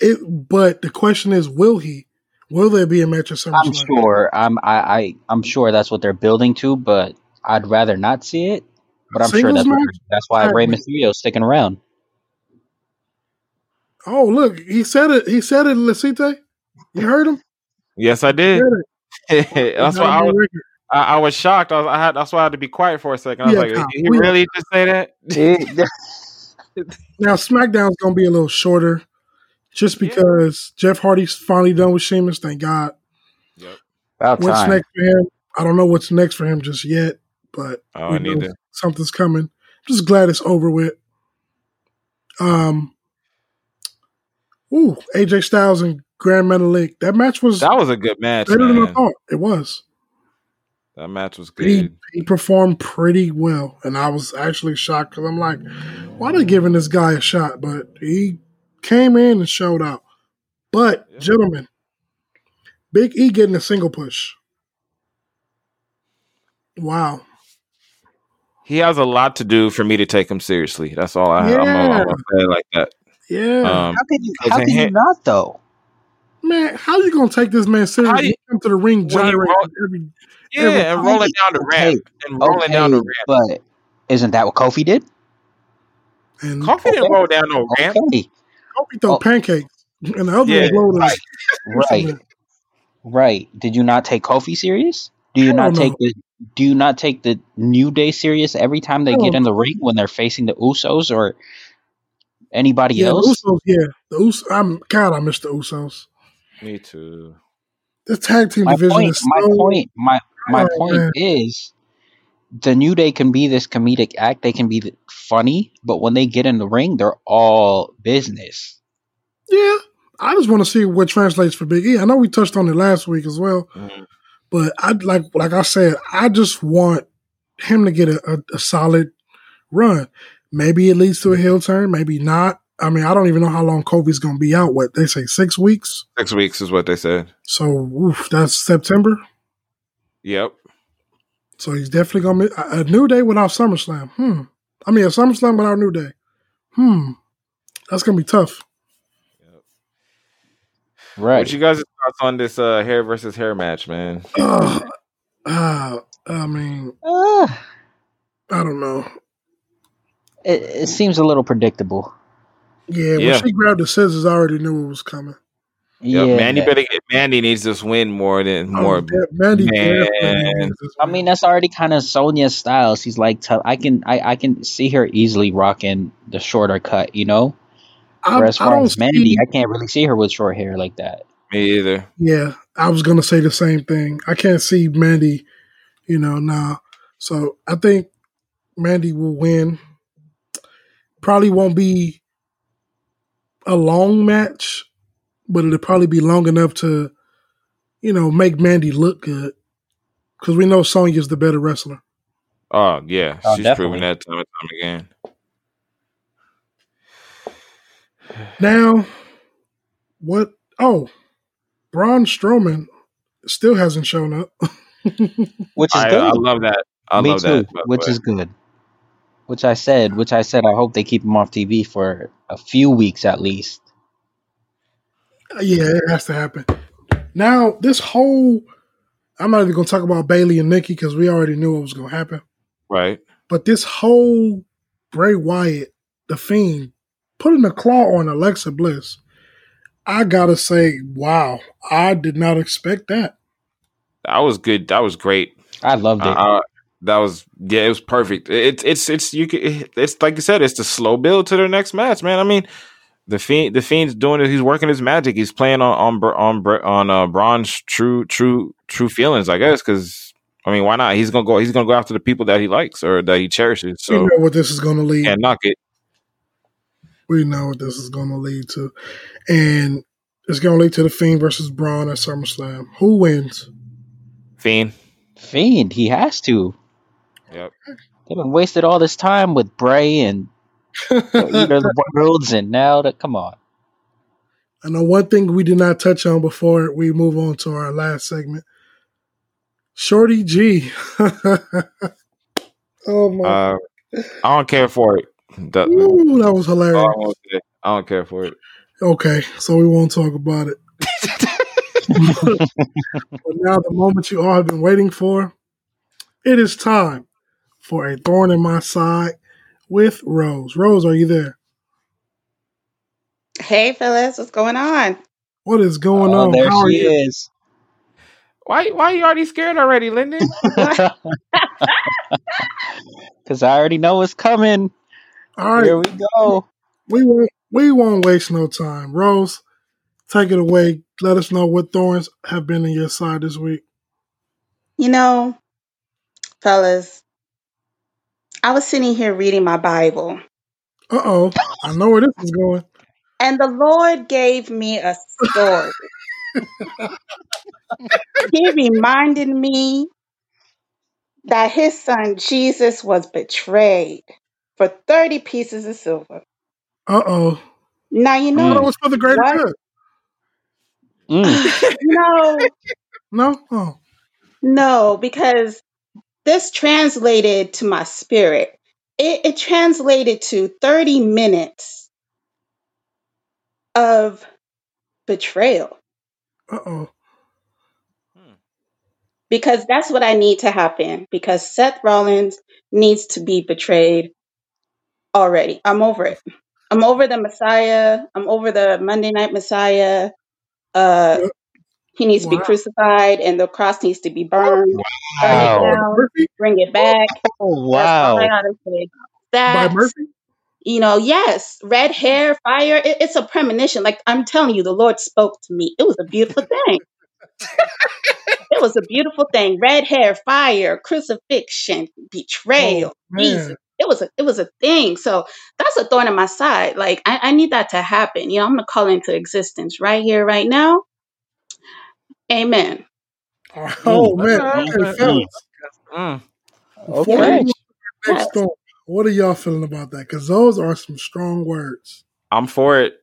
A: It, but the question is, will he? Will there be a match or something?
C: I'm sure. I'm I, I I'm sure that's what they're building to, but I'd rather not see it. But I'm sure that's what, that's why Rey Mysterio's sticking around.
A: Oh, look, he said it. He said it, Lasite. You heard him?
B: Yes, I did. [LAUGHS] that's why I was, I, I, was shocked. I, was, I, had that's why I had to be quiet for a second. I was yeah, like, "Did he really just say that?" [LAUGHS]
A: now SmackDown's gonna be a little shorter, just because yeah. Jeff Hardy's finally done with Sheamus. Thank God.
B: Yep.
C: About
A: what's
C: time.
A: next for him? I don't know what's next for him just yet, but
B: oh, I need to.
A: something's coming. I'm just glad it's over with. Um, Ooh, AJ Styles and Gran Metalik. That match was
B: That was a good match,
A: better than I thought. It was.
B: That match was good.
A: he performed pretty well, and I was actually shocked because I'm like, why are they giving this guy a shot? But he came in and showed out. But
B: Yeah.
A: gentlemen, Big E getting a single push. Wow.
B: He has a lot to do for me to take him seriously. That's all I, I'm, gonna- I'm
A: Yeah.
B: gonna say like that.
A: Yeah.
B: Um,
C: How could you?
B: Because
C: How
B: in
C: could you not though?
A: Man, how you gonna take this man seriously?
B: you-
A: He come to the ring gyrating
B: roll-
A: every
B: yeah, and rolling down the
C: Okay,
B: ramp and rolling down the ramp.
C: but isn't that what Kofi did?
A: and
B: Kofi didn't roll down no ramp.
C: Okay,
A: Kofi throw
C: Oh.
A: pancakes, and the other
B: Yeah,
A: one loaded.
B: right. [LAUGHS]
C: right, right. Did you not take Kofi serious? Do you not
A: no.
C: take the Do you not take the New Day serious every time they
A: Hell
C: get in the ring when they're facing the Usos or anybody
A: Yeah, the? Usos. Yeah, the Usos. I'm God. I miss the Usos.
B: Me too.
A: The tag team
C: My
A: division
C: point.
A: is
C: My point. My my
A: Oh,
C: point
A: man.
C: is. The New Day can be this comedic act. They can be funny, but when they get in the ring, they're all business.
A: Yeah, I just want to see what translates for Big E. I know we touched on it last week as well,
B: Mhm.
A: but I like like I said, I just want him to get a, a, a solid run. Maybe it leads to a heel turn, maybe not. I mean, I don't even know how long Kofi's going to be out. What they say, six weeks.
B: Six weeks is what they said.
A: So oof, that's September.
B: Yep.
A: So he's definitely going to be a, a new day without SummerSlam. Hmm. I mean, a SummerSlam without New Day. Hmm. That's going to be tough. Yep.
C: Right.
B: What you guys' thoughts on this uh, hair versus hair match, man?
A: Uh, uh, I mean,
C: Ah,
A: I don't know.
C: it, it seems a little predictable.
A: Yeah,
B: Yeah.
A: when she grabbed the scissors, I already knew it was coming.
B: Yep.
C: Yeah,
B: Mandy better get Mandy needs this win more than oh, more.
A: Oh, yeah, Mandy
B: Man.
A: definitely needs this
C: I mean, that's already kind of Sonya's style. She's like, t- I can, I, I can see her easily rocking the shorter cut, you know.
A: I,
C: Whereas
A: I
C: far
A: don't
C: as Mandy,
A: see.
C: I can't really see her with short hair like that.
B: Me either.
A: Yeah, I was gonna say the same thing. I can't see Mandy, you know, now. So I think Mandy will win. Probably won't be a long match, but it'll probably be long enough to, you know, make Mandy look good. Because we know Sonya's the better wrestler.
B: Oh yeah,
C: Oh,
B: she's
C: definitely.
B: proven that time and time again.
A: Now, what? Oh, Braun Strowman still hasn't shown up. [LAUGHS]
C: Which is
B: I,
C: good.
B: I love that. I
C: Me
B: love
C: too.
B: that. by
C: which
B: way.
C: is good. Which I said, which I said, I hope they keep him off TV for a few weeks at least.
A: Yeah, it has to happen. Now, this whole. I'm not even going to talk about Bayley and Nikki because we already knew what was going to happen.
B: right.
A: But this whole Bray Wyatt, the Fiend, putting a claw on Alexa Bliss, I got to say, wow, I did not expect that.
B: That was good. That was great.
C: I loved it.
B: Uh, uh, that was yeah, it was perfect. It's it's it's you. Can, it's like you said. It's the slow build to their next match, man. I mean, the fiend the fiend's doing it. He's working his magic. He's playing on on Br- on Br- on uh, Braun's true true true feelings, I guess. Because I mean, why not? He's gonna go. He's gonna go after the people that he likes or that he cherishes.
A: we
B: So
A: know what this is going to lead.
B: can't knock it.
A: We know what this is going to lead to. And it's going to lead to the Fiend versus Braun at SummerSlam. Who wins?
B: Fiend.
C: Fiend, he has to.
B: Yep.
C: They've been wasted all this time with Bray and either the [LAUGHS] worlds, and now that come on.
A: I know one thing we did not touch on before we move on to our last segment. Shorty G. [LAUGHS] oh my!
B: Uh, I don't care for it. That,
A: Ooh, that was
B: all I
A: hilarious.
B: wanna. I don't care for it.
A: Okay, so we won't talk about it. [LAUGHS] but now, the moment you all have been waiting for, it is time for a thorn in my side with Rose. Rose, are you there?
D: Hey, Phyllis, what's going on?
A: What is going
C: Oh,
A: on?
C: there
A: How are
C: she
A: you?
C: is.
B: Why why are you already scared already, Lyndon? [LAUGHS] [LAUGHS]
C: Because I already know it's coming.
A: All right,
C: Here we go.
A: we won't we won't waste no time. Rose, take it away. Let us know what thorns have been in your side this week.
D: You know, fellas, I was sitting here reading my Bible,
A: Uh oh, I know where this is going.
D: And the Lord gave me a story. he reminded me that his son Jesus was betrayed for 30 pieces of silver.
A: Uh oh.
D: Now, you
A: I thought it
D: know
A: was for the greater good.
C: Mm. [LAUGHS]
D: No, [LAUGHS]
A: No? Oh.
D: no, because this translated to my spirit. It, it translated to 30 minutes of betrayal
A: Uh oh.
D: because that's what I need to happen because Seth Rollins needs to be betrayed already. I'm over it. I'm over the Messiah. I'm over the Monday night Messiah. Uh,
A: Yep.
D: He needs to be crucified and the cross needs to be burned. Burn it
C: Wow.
D: down, bring it back.
C: Oh,
D: That's all I
C: wow.
D: gotta.
A: By
D: That
A: Murphy?
D: you know, yes, red hair, fire. It, it's a premonition. Like I'm telling you, the Lord spoke to me. It was a beautiful thing. It was a beautiful thing. Red hair, fire, crucifixion,
A: Oh,
D: betrayal, Jesus. It was a it was a thing. So that's a thorn in my side. Like I, I need that to happen. You know, I'm gonna call into existence right here, right now. Amen.
A: Oh, man.
B: Okay,
A: Okay,
B: okay.
A: fellas.
B: Mm.
C: Okay.
A: we move to the next
D: Yes.
A: what are y'all feeling about that? Because those are some strong words.
B: I'm for it.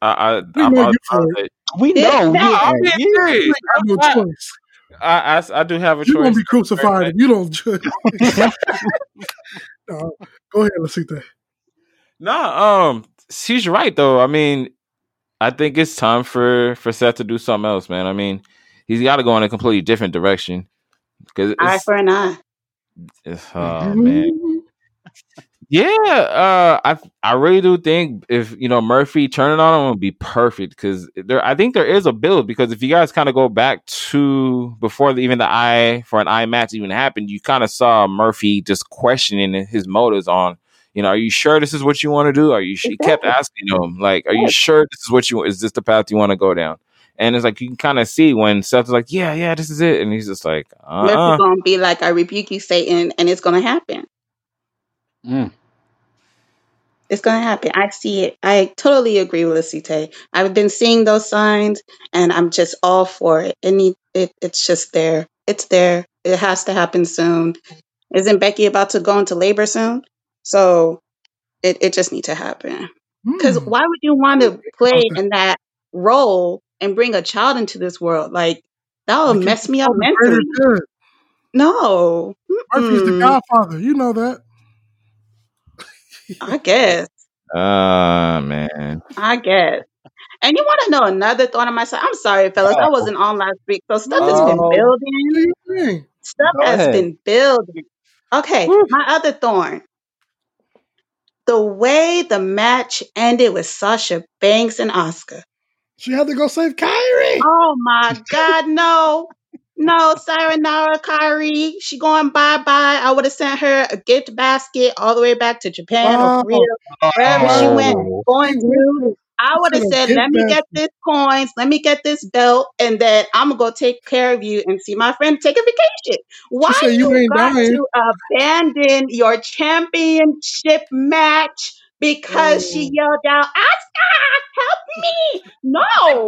B: I, I,
A: We
B: I'm,
A: know
B: I'm
A: you for it.
C: We
D: Yeah,
C: know.
D: that-
C: Yeah.
B: I'm being
C: yeah.
A: You
B: serious.
A: ain't got no
B: I,
A: choice.
B: I, I, I do have a choice.
A: You're going to be crucified if you don't judge. [LAUGHS] no, go ahead, let's see that.
B: Nah, um, she's right though. I mean, I think it's time for for Seth to do something else, man. I mean, he's got to go in a completely different direction because
D: Eye for an eye.
B: it's oh man, yeah. Uh, I I really do think if you know Murphy turning on him would be perfect because there. I think there is a build because if you guys kind of go back to before the, even the eye for an eye match even happened, you kind of saw Murphy just questioning his motives on. You know, are you sure this is what you want to do? Are you? She kept asking him, like, "Are you sure this is what you? Is this the path you want to go down?" And it's like you can kind of see when Seth's like, "Yeah, yeah, this is it," and he's just like, "Uh,
D: Murphy
B: uh
D: gonna be like, I rebuke you, Satan, and it's gonna happen.
C: Mm.
D: It's gonna happen. I see it. I totally agree with Lucite. I've been seeing those signs, and I'm just all for it. It need it. It's just there. It's there. It has to happen soon. Isn't Becky about to go into labor soon? So it it just need to happen. Because
A: Hmm.
D: why would you want to play in that role and bring a child into this world? Like that
A: would
D: mess me up
A: for the greater
D: mentally.
A: good.
D: No,
A: Murphy's the godfather. You know that.
D: I guess.
B: Ah, man.
D: I guess. And you want to know another thought on my side? I'm sorry, fellas. I wasn't on last week. So stuff has been
C: Oh.
D: building.
A: Do your.
D: Stuff
C: Go
D: has
C: ahead.
D: been building. Okay,
B: Woo.
D: my other thorn. The way the match ended with Sasha Banks and Asuka.
A: She had to go save Kairi.
D: Oh my God, no. No, Sayonara Kairi. She going bye bye. I would have sent her a gift basket all the way back to Japan
A: Wow.
D: or Korea, oh. wherever she oh. went.
C: Oh.
D: Going
A: She
D: to
A: went
D: I would have said, let me get this coins, let me get this belt, and then I'm gonna go take care of you and see my friend take a vacation. Why
A: said you
D: you
A: ain't
D: got
A: dying.
D: to abandon your championship match because she
A: Oh.
D: yelled out, Asuka, help me! No,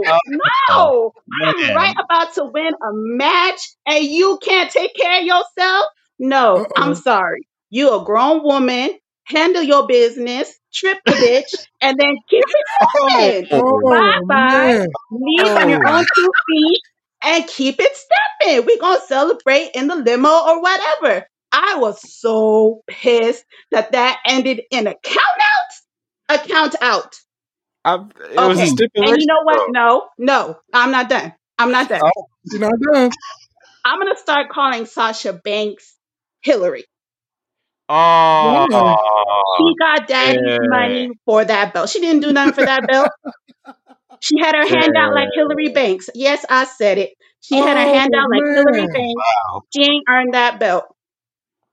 C: Oh,
D: no, oh,
C: I'm
D: right about to win a match and you can't take care of yourself. No, uh-uh.
A: I'm
D: sorry. You a grown woman. Handle your business. Trip the bitch, and then keep it stepping. [LAUGHS]
C: Oh.
D: Bye
A: Oh,
D: bye. Leave on your
C: Oh.
D: own two feet and keep it stepping. We're gonna celebrate in the limo or whatever. I was so pissed that that ended in a count out. A count out.
B: I, it was a
D: Okay.
B: stipulation.
D: And you know what? No, no, I'm not done. I'm not done.
C: Oh.
A: You're not done.
D: I'm gonna start calling Sasha Banks Hillary.
A: Why?
D: She got daddy's
B: yeah.
D: money for that belt. She didn't do nothing for that belt. [LAUGHS] She had her hand out like Hillary Banks. Yes, I said it. She had her
A: Oh,
D: hand out like Hillary. Banks. She ain't earned that belt.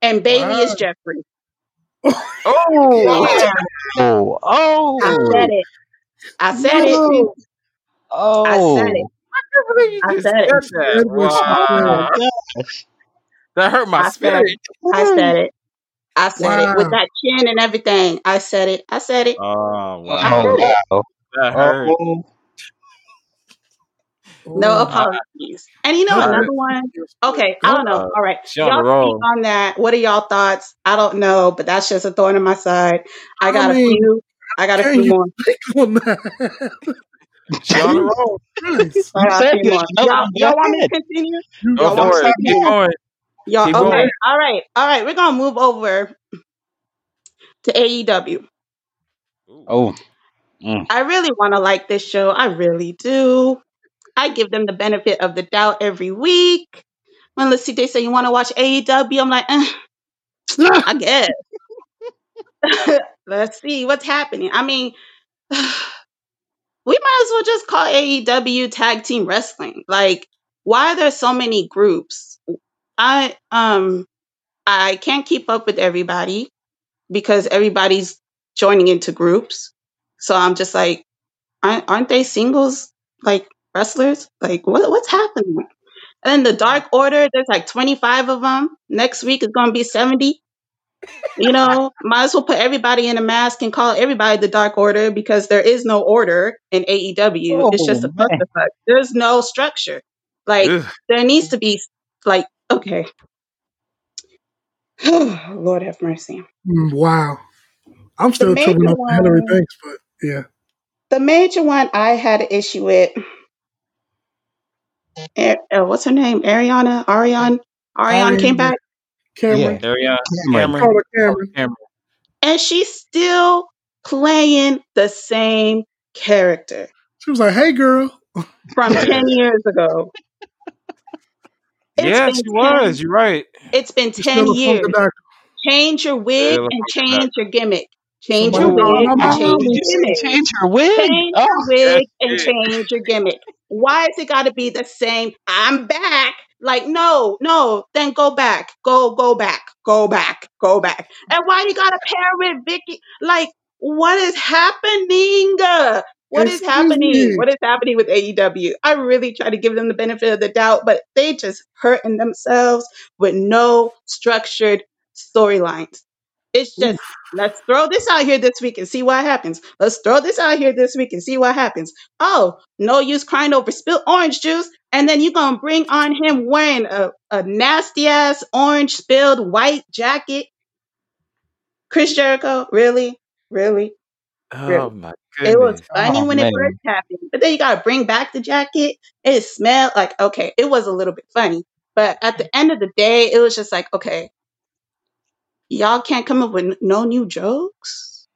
D: And baby is Jeffrey. [LAUGHS]
B: Oh,
C: Oh. Oh.
D: I said it. I said it.
C: Oh.
D: I said it. I
B: you just
D: said it.
B: said
A: Said
B: that.
A: what she
C: Oh
A: said.
B: Wow. That hurt my
D: I said
B: spirit.
D: it. I said it. I said it with that chin and everything. I said it. I said it.
B: Oh
D: I
B: wow.
D: said it.
C: Oh wow.
B: That hurt.
C: Oh,
D: No
A: Ooh.
D: apologies. And you know another one? Okay, I don't know. All right. Y'all
B: the
D: speak on that. What are y'all thoughts? I don't know, but that's just a thorn in my side. I
A: I
D: got a
A: mean,
D: few. I got a few more.
A: speak on that?
B: She on the roll.
A: Christ.
D: I got a
C: said
D: few
C: you
D: more.
C: know,
D: Y'all,
C: go
D: y'all want me to continue?
A: You-
B: Go
D: Y'all
B: for it. Keep going.
D: Y'all
B: Keep
D: okay.
B: going.
D: All right. All right. We're gonna move over to AEW.
B: Ooh.
C: oh, mm.
D: I really want to like this show. I really do. I give them the benefit of the doubt every week. When let's see, they say you want to watch AEW, I'm like, eh, I guess. [LAUGHS] let's see what's happening. I mean, [SIGHS] we might as well just call AEW Tag Team Wrestling. Like, why are there so many groups? I um I can't keep up with everybody because everybody's joining into groups. So I'm just like, aren't, aren't they singles like wrestlers? Like, what what's happening? And then the Dark Order, there's like 25 of them. Next week is going to be 70. You know, [LAUGHS] might as well put everybody in a mask and call everybody the Dark Order because there is no order in AEW. It's just
C: oh
D: a
C: man.
D: clusterfuck. There's no structure. Like,
B: Ugh.
D: there needs to be, like, okay. [SIGHS] Lord have mercy.
A: Mm, Wow. I'm still tripping
D: major
A: up Hillary Banks, but yeah.
D: the major one I had an issue with, A- uh, what's her name? Ariana? Ariane? Ariane came back
A: Cameron.
C: Yeah,
B: Ariana
C: Cameron.
A: Call
B: Cameron.
A: Cameron.
B: Cameron.
D: and she's still playing the same character
A: She was like, "Hey, girl."
D: from [LAUGHS] 10 years ago. It's
B: Yeah, she
D: 10,
B: was. You're right.
D: it's been
A: She's
D: 10 years. Change your wig and change
B: doctor.
D: your gimmick. Change your wig and change your gimmick.
C: change wig?
D: Change
C: Oh,
D: your wig and change your gimmick. Why has it got to be the same? I'm back. Like, no, no, then go back. Go, go back. Go back. Go back. And why you got to pair with Vickie? Like, what is happening? Uh, What is
A: Excuse
D: happening?
A: me.
D: What is happening with AEW? I really try to give them the benefit of the doubt, but they just hurting themselves with no structured storylines. It's just let's throw this out here this week and see what happens. Let's throw this out here this week and see what happens. Oh, no use crying over spilled orange juice. And then you're going to bring on him wearing a, a nasty ass orange spilled white jacket. Chris Jericho, really? Really?
B: Oh
D: Really?
B: my
D: It was funny
C: oh
D: when it first happened, but then you got to bring back the jacket. It smelled like, okay, it was a little bit funny. But at the end of the day, it was just like, okay, y'all can't come up with no new jokes.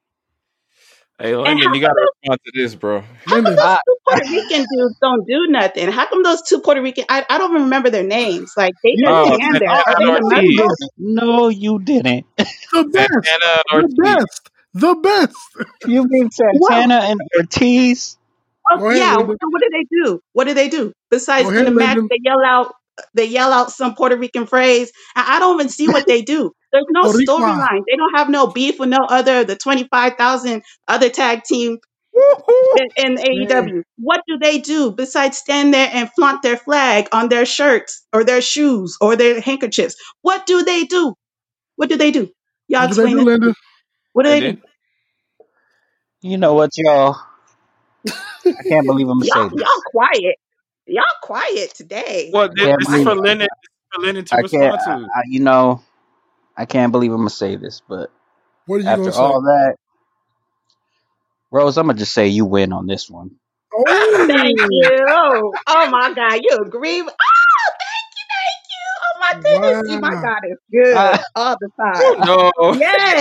B: Hey,
D: And
B: you gotta respond to this, bro.
D: How come
A: Lyndon,
D: those two Puerto Rican dudes don't do nothing? How come those two Puerto Rican? I, I don't remember their names. Like they just
B: Oh,
D: stand there. Are they
B: Santana
D: the
C: no, you didn't. No, you didn't.
A: the best, the best, the best.
C: You mean [LAUGHS]
D: What?
C: Santana and Ortiz?
D: Oh,
A: ahead,
D: yeah.
A: Lyndon.
D: So what do they do? What do they do
A: Go
D: besides in
A: ahead,
D: the match? They yell out. They yell out some Puerto Rican phrase. And I don't even see what they do. There's no storyline. They don't have no beef with no other the twenty five thousand other tag team
B: Woo-hoo.
D: in, in
A: Man,
D: AEW. What do they do besides stand there and flaunt their flag on their shirts or their shoes or their handkerchiefs? What do they do? What do they do? Y'all
A: what do they
D: explain
A: do,
D: it. to What do they do?
B: Lyndon.
C: You know what, y'all? [LAUGHS] I can't believe I'm gonna
D: Y'all, y'all quiet. Y'all quiet today.
B: Well, this, this is for
C: it.
B: Lyndon. This is for Lyndon to
C: I
B: respond to.
C: I, you know, I can't believe I'm gonna say this, but
A: What are you
C: after
A: gonna say?
C: all that, Rose, I'm gonna just say you win on this one. Oh. [LAUGHS]
D: Thank
A: Oh,
D: you. Oh my God, you agree? with- Oh, thank you, thank you. Oh my goodness, see, my. God is good
C: I,
D: all the
B: Oh
D: time.
B: no.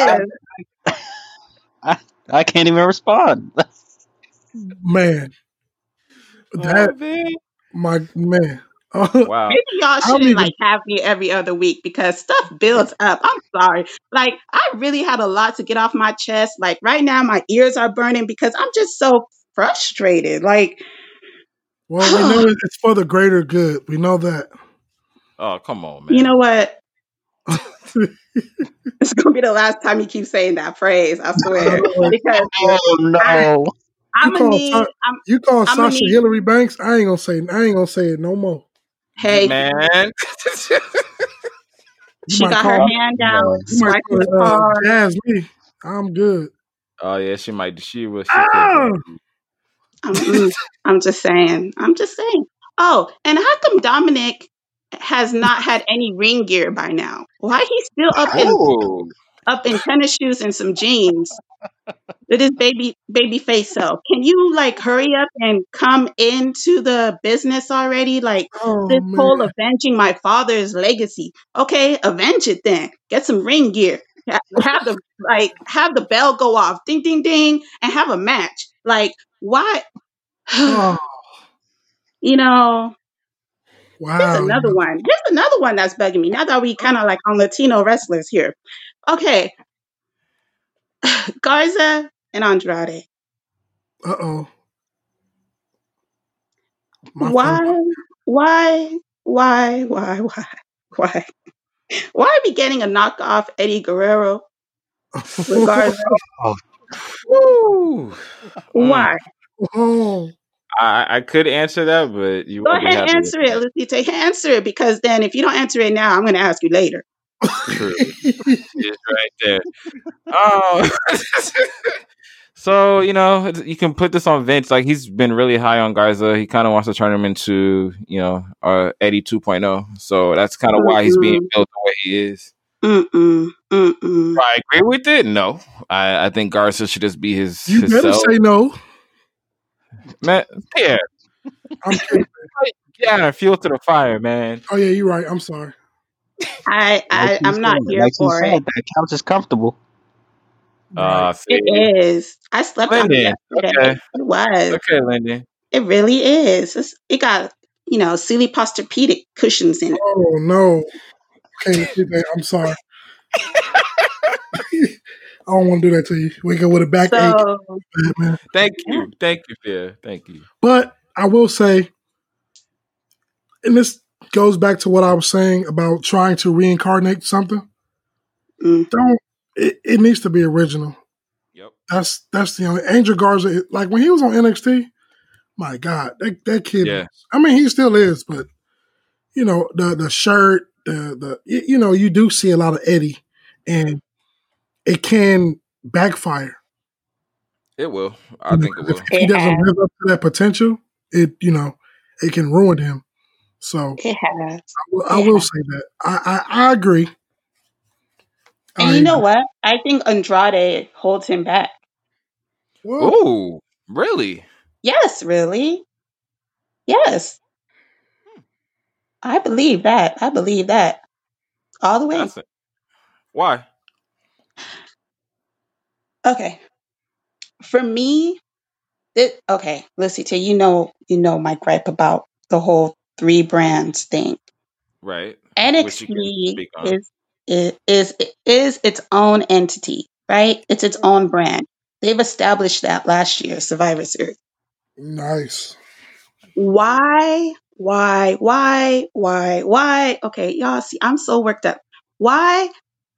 C: I,
D: Yes. [LAUGHS]
C: I, I can't even respond. [LAUGHS]
A: Man, oh, that
B: Oh man.
A: My man. [LAUGHS]
B: Wow.
D: Maybe y'all shouldn't
A: even.
D: like have me every other week because stuff builds up. I'm sorry. Like I really had a lot to get off my chest. Like right now my ears are burning because I'm just so frustrated. Like
A: Well, we know [SIGHS] it's for the greater good. We know that.
B: Oh come on, man.
D: you know what? [LAUGHS] It's gonna be the last time you keep saying that phrase, I
A: I
D: swear. Because
C: oh
D: I
C: no!
A: You
D: I'm gonna need
A: Sa-
D: I'm
A: you call
D: I'm
A: Sasha
D: need
A: Hillary Banks. I ain't gonna say. I ain't gonna say it no more.
D: hey,
B: Man. [LAUGHS]
D: She
A: might
D: got her
A: call.
D: hand out,
A: You might
D: swiping
A: call
D: the
A: it uh,
D: card.
A: Jazz Lee. I'm good.
B: oh yeah, she might she was she could
A: Ah,
D: I'm, I'm just saying. I'm just saying. Oh, and how come Dominic has not had any ring gear by now? Why he's still up in
B: Oh,
D: up in tennis shoes and some jeans with his baby baby face self? Can you like hurry up and come into the business already? Like
A: Oh
D: this whole avenging my father's legacy. Okay, avenge it then. Get some ring gear. [LAUGHS] Have the like have the bell go off, ding ding ding, and have a match. Like why?
A: Oh, [SIGHS]
D: you know,
A: Wow.
D: here's another one. Here's another one that's bugging me. Now that we kind of like on Latino wrestlers here. Okay, [LAUGHS] Garza and Andrade.
A: Uh oh.
D: Why?
A: fault.
D: Why? Why? Why? Why? Why? Why are we getting a knockoff Eddie Guerrero with Garza? [LAUGHS]
B: Woo. Mm.
D: Why?
A: oh,
B: I, I could answer that, but you
D: Go
B: won't
D: ahead, answer it.
B: that.
D: Let's see, take answer it because then if you don't answer it now, I'm going to ask you later.
B: True. [LAUGHS] It's right there. Oh, [LAUGHS] so you know you can put this on Vince. Like he's been really high on Garza. He kind of wants to turn him into you know uh, Eddie 2.0. So that's kind of why he's being built the way he is.
D: Mm-mm. Mm-mm.
B: Do I agree with it? No, I, I think Garza should just be his.
A: you
B: his
A: better
B: self.
A: say no.
B: man. Yeah,
A: I'm kidding. [LAUGHS]
B: yeah, fuel to the fire, man.
A: Oh yeah, you're right. I'm sorry.
D: I, I,
C: Like you
D: I'm not here
C: like you
D: for
C: said,
D: it.
C: that couch is comfortable.
B: Uh,
D: It is. I slept on it
B: Okay,
D: It was.
B: okay, Lyndon.
D: It really is. It's, it got, you know, Sealy Posturepedic cushions in it.
A: Oh no. Can't do that. I'm sorry. [LAUGHS] I don't want to do that to you. Wake up with a backache,
D: So,
A: man.
B: Thank
D: yeah.
B: you, thank you, Fear. Thank you.
A: But I will say, and this goes back to what I was saying about trying to reincarnate something.
D: Mm.
A: Don't. It, it needs to be original.
B: Yep.
A: That's that's the only Angel Garza. Like when he was on NXT, my God, that that kid.
B: Yeah.
A: I mean, he still is, but you know the the shirt, the the you know you do see a lot of Eddie, and it can backfire.
B: It will. I
A: You know,
B: think it
A: if,
B: will.
A: if he doesn't live up to that potential, it you know it can ruin him. So
D: It has.
A: I will, I will say that I I, I agree.
D: And
A: I
D: you know
A: agree.
D: what? I think Andrade holds him back.
B: Oh, really?
D: Yes, really. Yes. Hmm. I believe that. I believe that. All the way.
B: Why?
D: Okay. For me, it, okay, listen to you know you know my gripe about the whole three brands think.
B: Right. Which you can
D: NXT is is is is its own entity, right? It's its own brand. They've established that last year, Survivor Series.
A: nice.
D: Why, why, why, why, why? Okay, y'all see, I'm so worked up. Why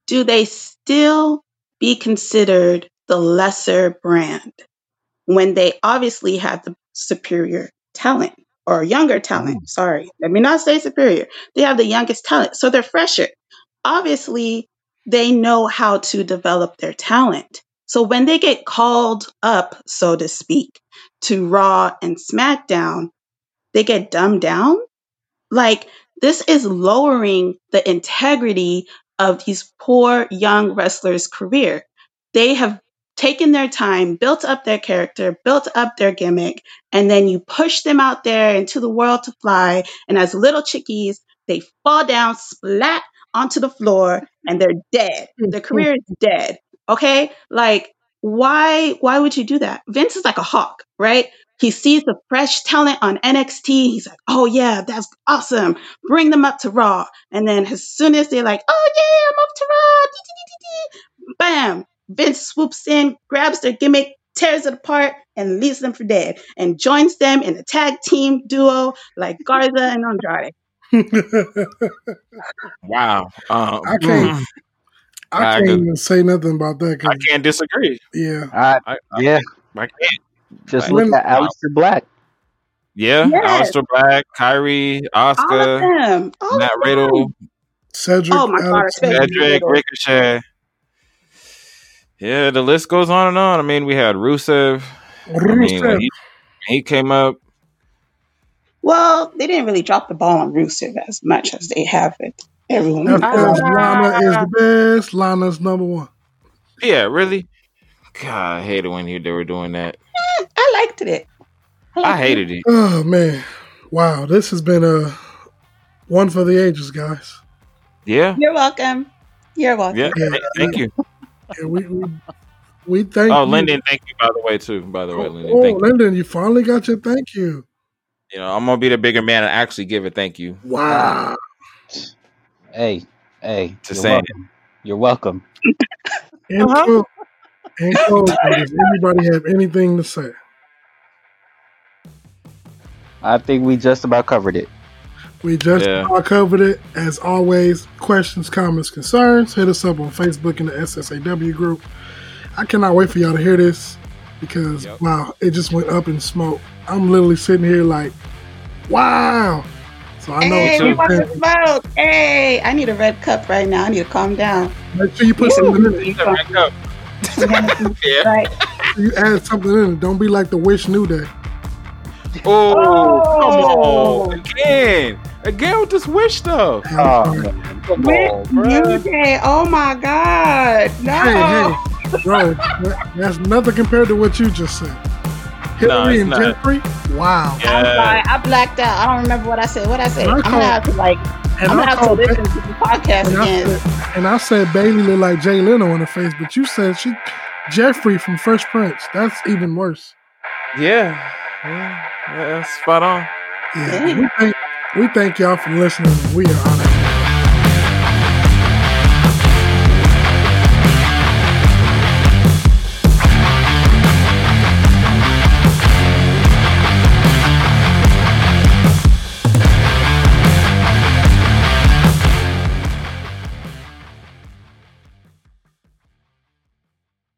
D: do they still be considered the lesser brand when they obviously have the superior talent or younger mm-hmm. talent? Sorry, let me not say superior. They have the youngest talent, so they're fresher. Obviously, they know how to develop their talent. So when they get called up, so to speak, to Raw and SmackDown, they get dumbed down. Like, this is lowering the integrity of these poor young wrestlers' career. They have taken their time, built up their character, built up their gimmick, and then you push them out there into the world to fly. And as little chickies, they fall down, splat onto the floor, and they're dead. Their mm-hmm. career is dead. Okay? Like, why why would you do that? Vince is like a hawk, right? He sees the fresh talent on NXT. He's like, oh yeah, that's awesome. Bring them up to Raw. And then as soon as they're like, oh yeah, I'm up to Raw, bam, Vince swoops in, grabs their gimmick, tears it apart, and leaves them for dead, and joins them in a tag team duo like Garza and Andrade. [LAUGHS]
B: Wow. Um,
A: I can't-
B: mm,
A: I
B: I
A: can't even say nothing about that.
B: I can't disagree.
A: yeah,
C: I,
B: I, I,
C: yeah,
B: I can't.
C: just
A: When-
C: look at Aleister Black.
B: Yeah.
D: Yes.
B: Aleister Black, Kairi,
D: All of
B: Asuka,
D: them. All
B: Matt. Riddle,
A: Cedric.
D: Oh my God,
A: Alex-
D: especially-
B: Cedric,
D: Riddle.
B: Ricochet. Yeah, the list goes on and on. I mean, we had Rusev. I mean,
A: Rusev.
B: he, He came up.
D: Well, they didn't really drop the ball on Rusev as much as they have it. Everyone.
A: That's because Lana is the best. Lana's number one.
B: Yeah, really. God, I hated when he, they were doing that.
D: Eh, I liked it.
B: I
D: liked
B: hated it.
A: Oh man, wow! This has been a one for the ages, guys.
B: Yeah,
D: You're welcome. You're welcome.
B: yeah.
A: Yeah.
B: Thank you.
A: Yeah, we, we we thank
B: Oh,
A: you.
B: Lyndon, thank you by the way too. By the way,
A: Oh,
B: Lyndon, thank you.
A: Lyndon, you finally got your thank you.
B: You know, I'm gonna be the bigger man and actually give a thank you.
A: Wow.
C: Hey, hey,
B: to
C: you're welcome. You're welcome. [LAUGHS]
A: In,
B: Uh-huh.
A: clo- in closing, does anybody have anything to say?
C: I think we just about covered it.
A: We just
B: Yeah.
A: about covered it. As always, questions, comments, concerns, hit us up on Facebook in the SSAW group. I cannot wait for y'all to hear this because,
B: Yep.
A: wow, it just went up in smoke. I'm literally sitting here like, wow. So I know
D: Hey,
A: what
D: we want to smoke. Hey, I need a red cup right now. I need to calm down.
A: Make sure you put something in it.
B: It's a rank up. [LAUGHS] yeah.
D: Right.
A: You add something in it. Don't be like the Wish New Day.
B: Oh,
D: Oh.
B: come on. Again. Again with this wish stuff.
A: I'm
C: Oh, Come
D: With
C: on,
D: New
C: bruh.
D: Oh my God. No.
A: Hey, hey, [LAUGHS] bro, that's nothing compared to what you just said. Hillary
B: it's
A: and
B: not.
A: Jeffrey, wow.
D: I'm sorry. I blacked out. I don't remember what I said. What I said.
A: And I
D: I'm gonna have to like.
A: And
D: I'm gonna
A: I,
D: have to
A: called Ba-
D: listen to the podcast
A: and, I
D: again.
A: said, and I said Bayley looked like Jay Leno in the face, but you said she Jeffrey from Fresh Prince. That's even worse.
B: Yeah. Yeah. yeah that's spot on.
A: Yeah,
D: Dang.
A: we thank we thank y'all for listening. We are honored.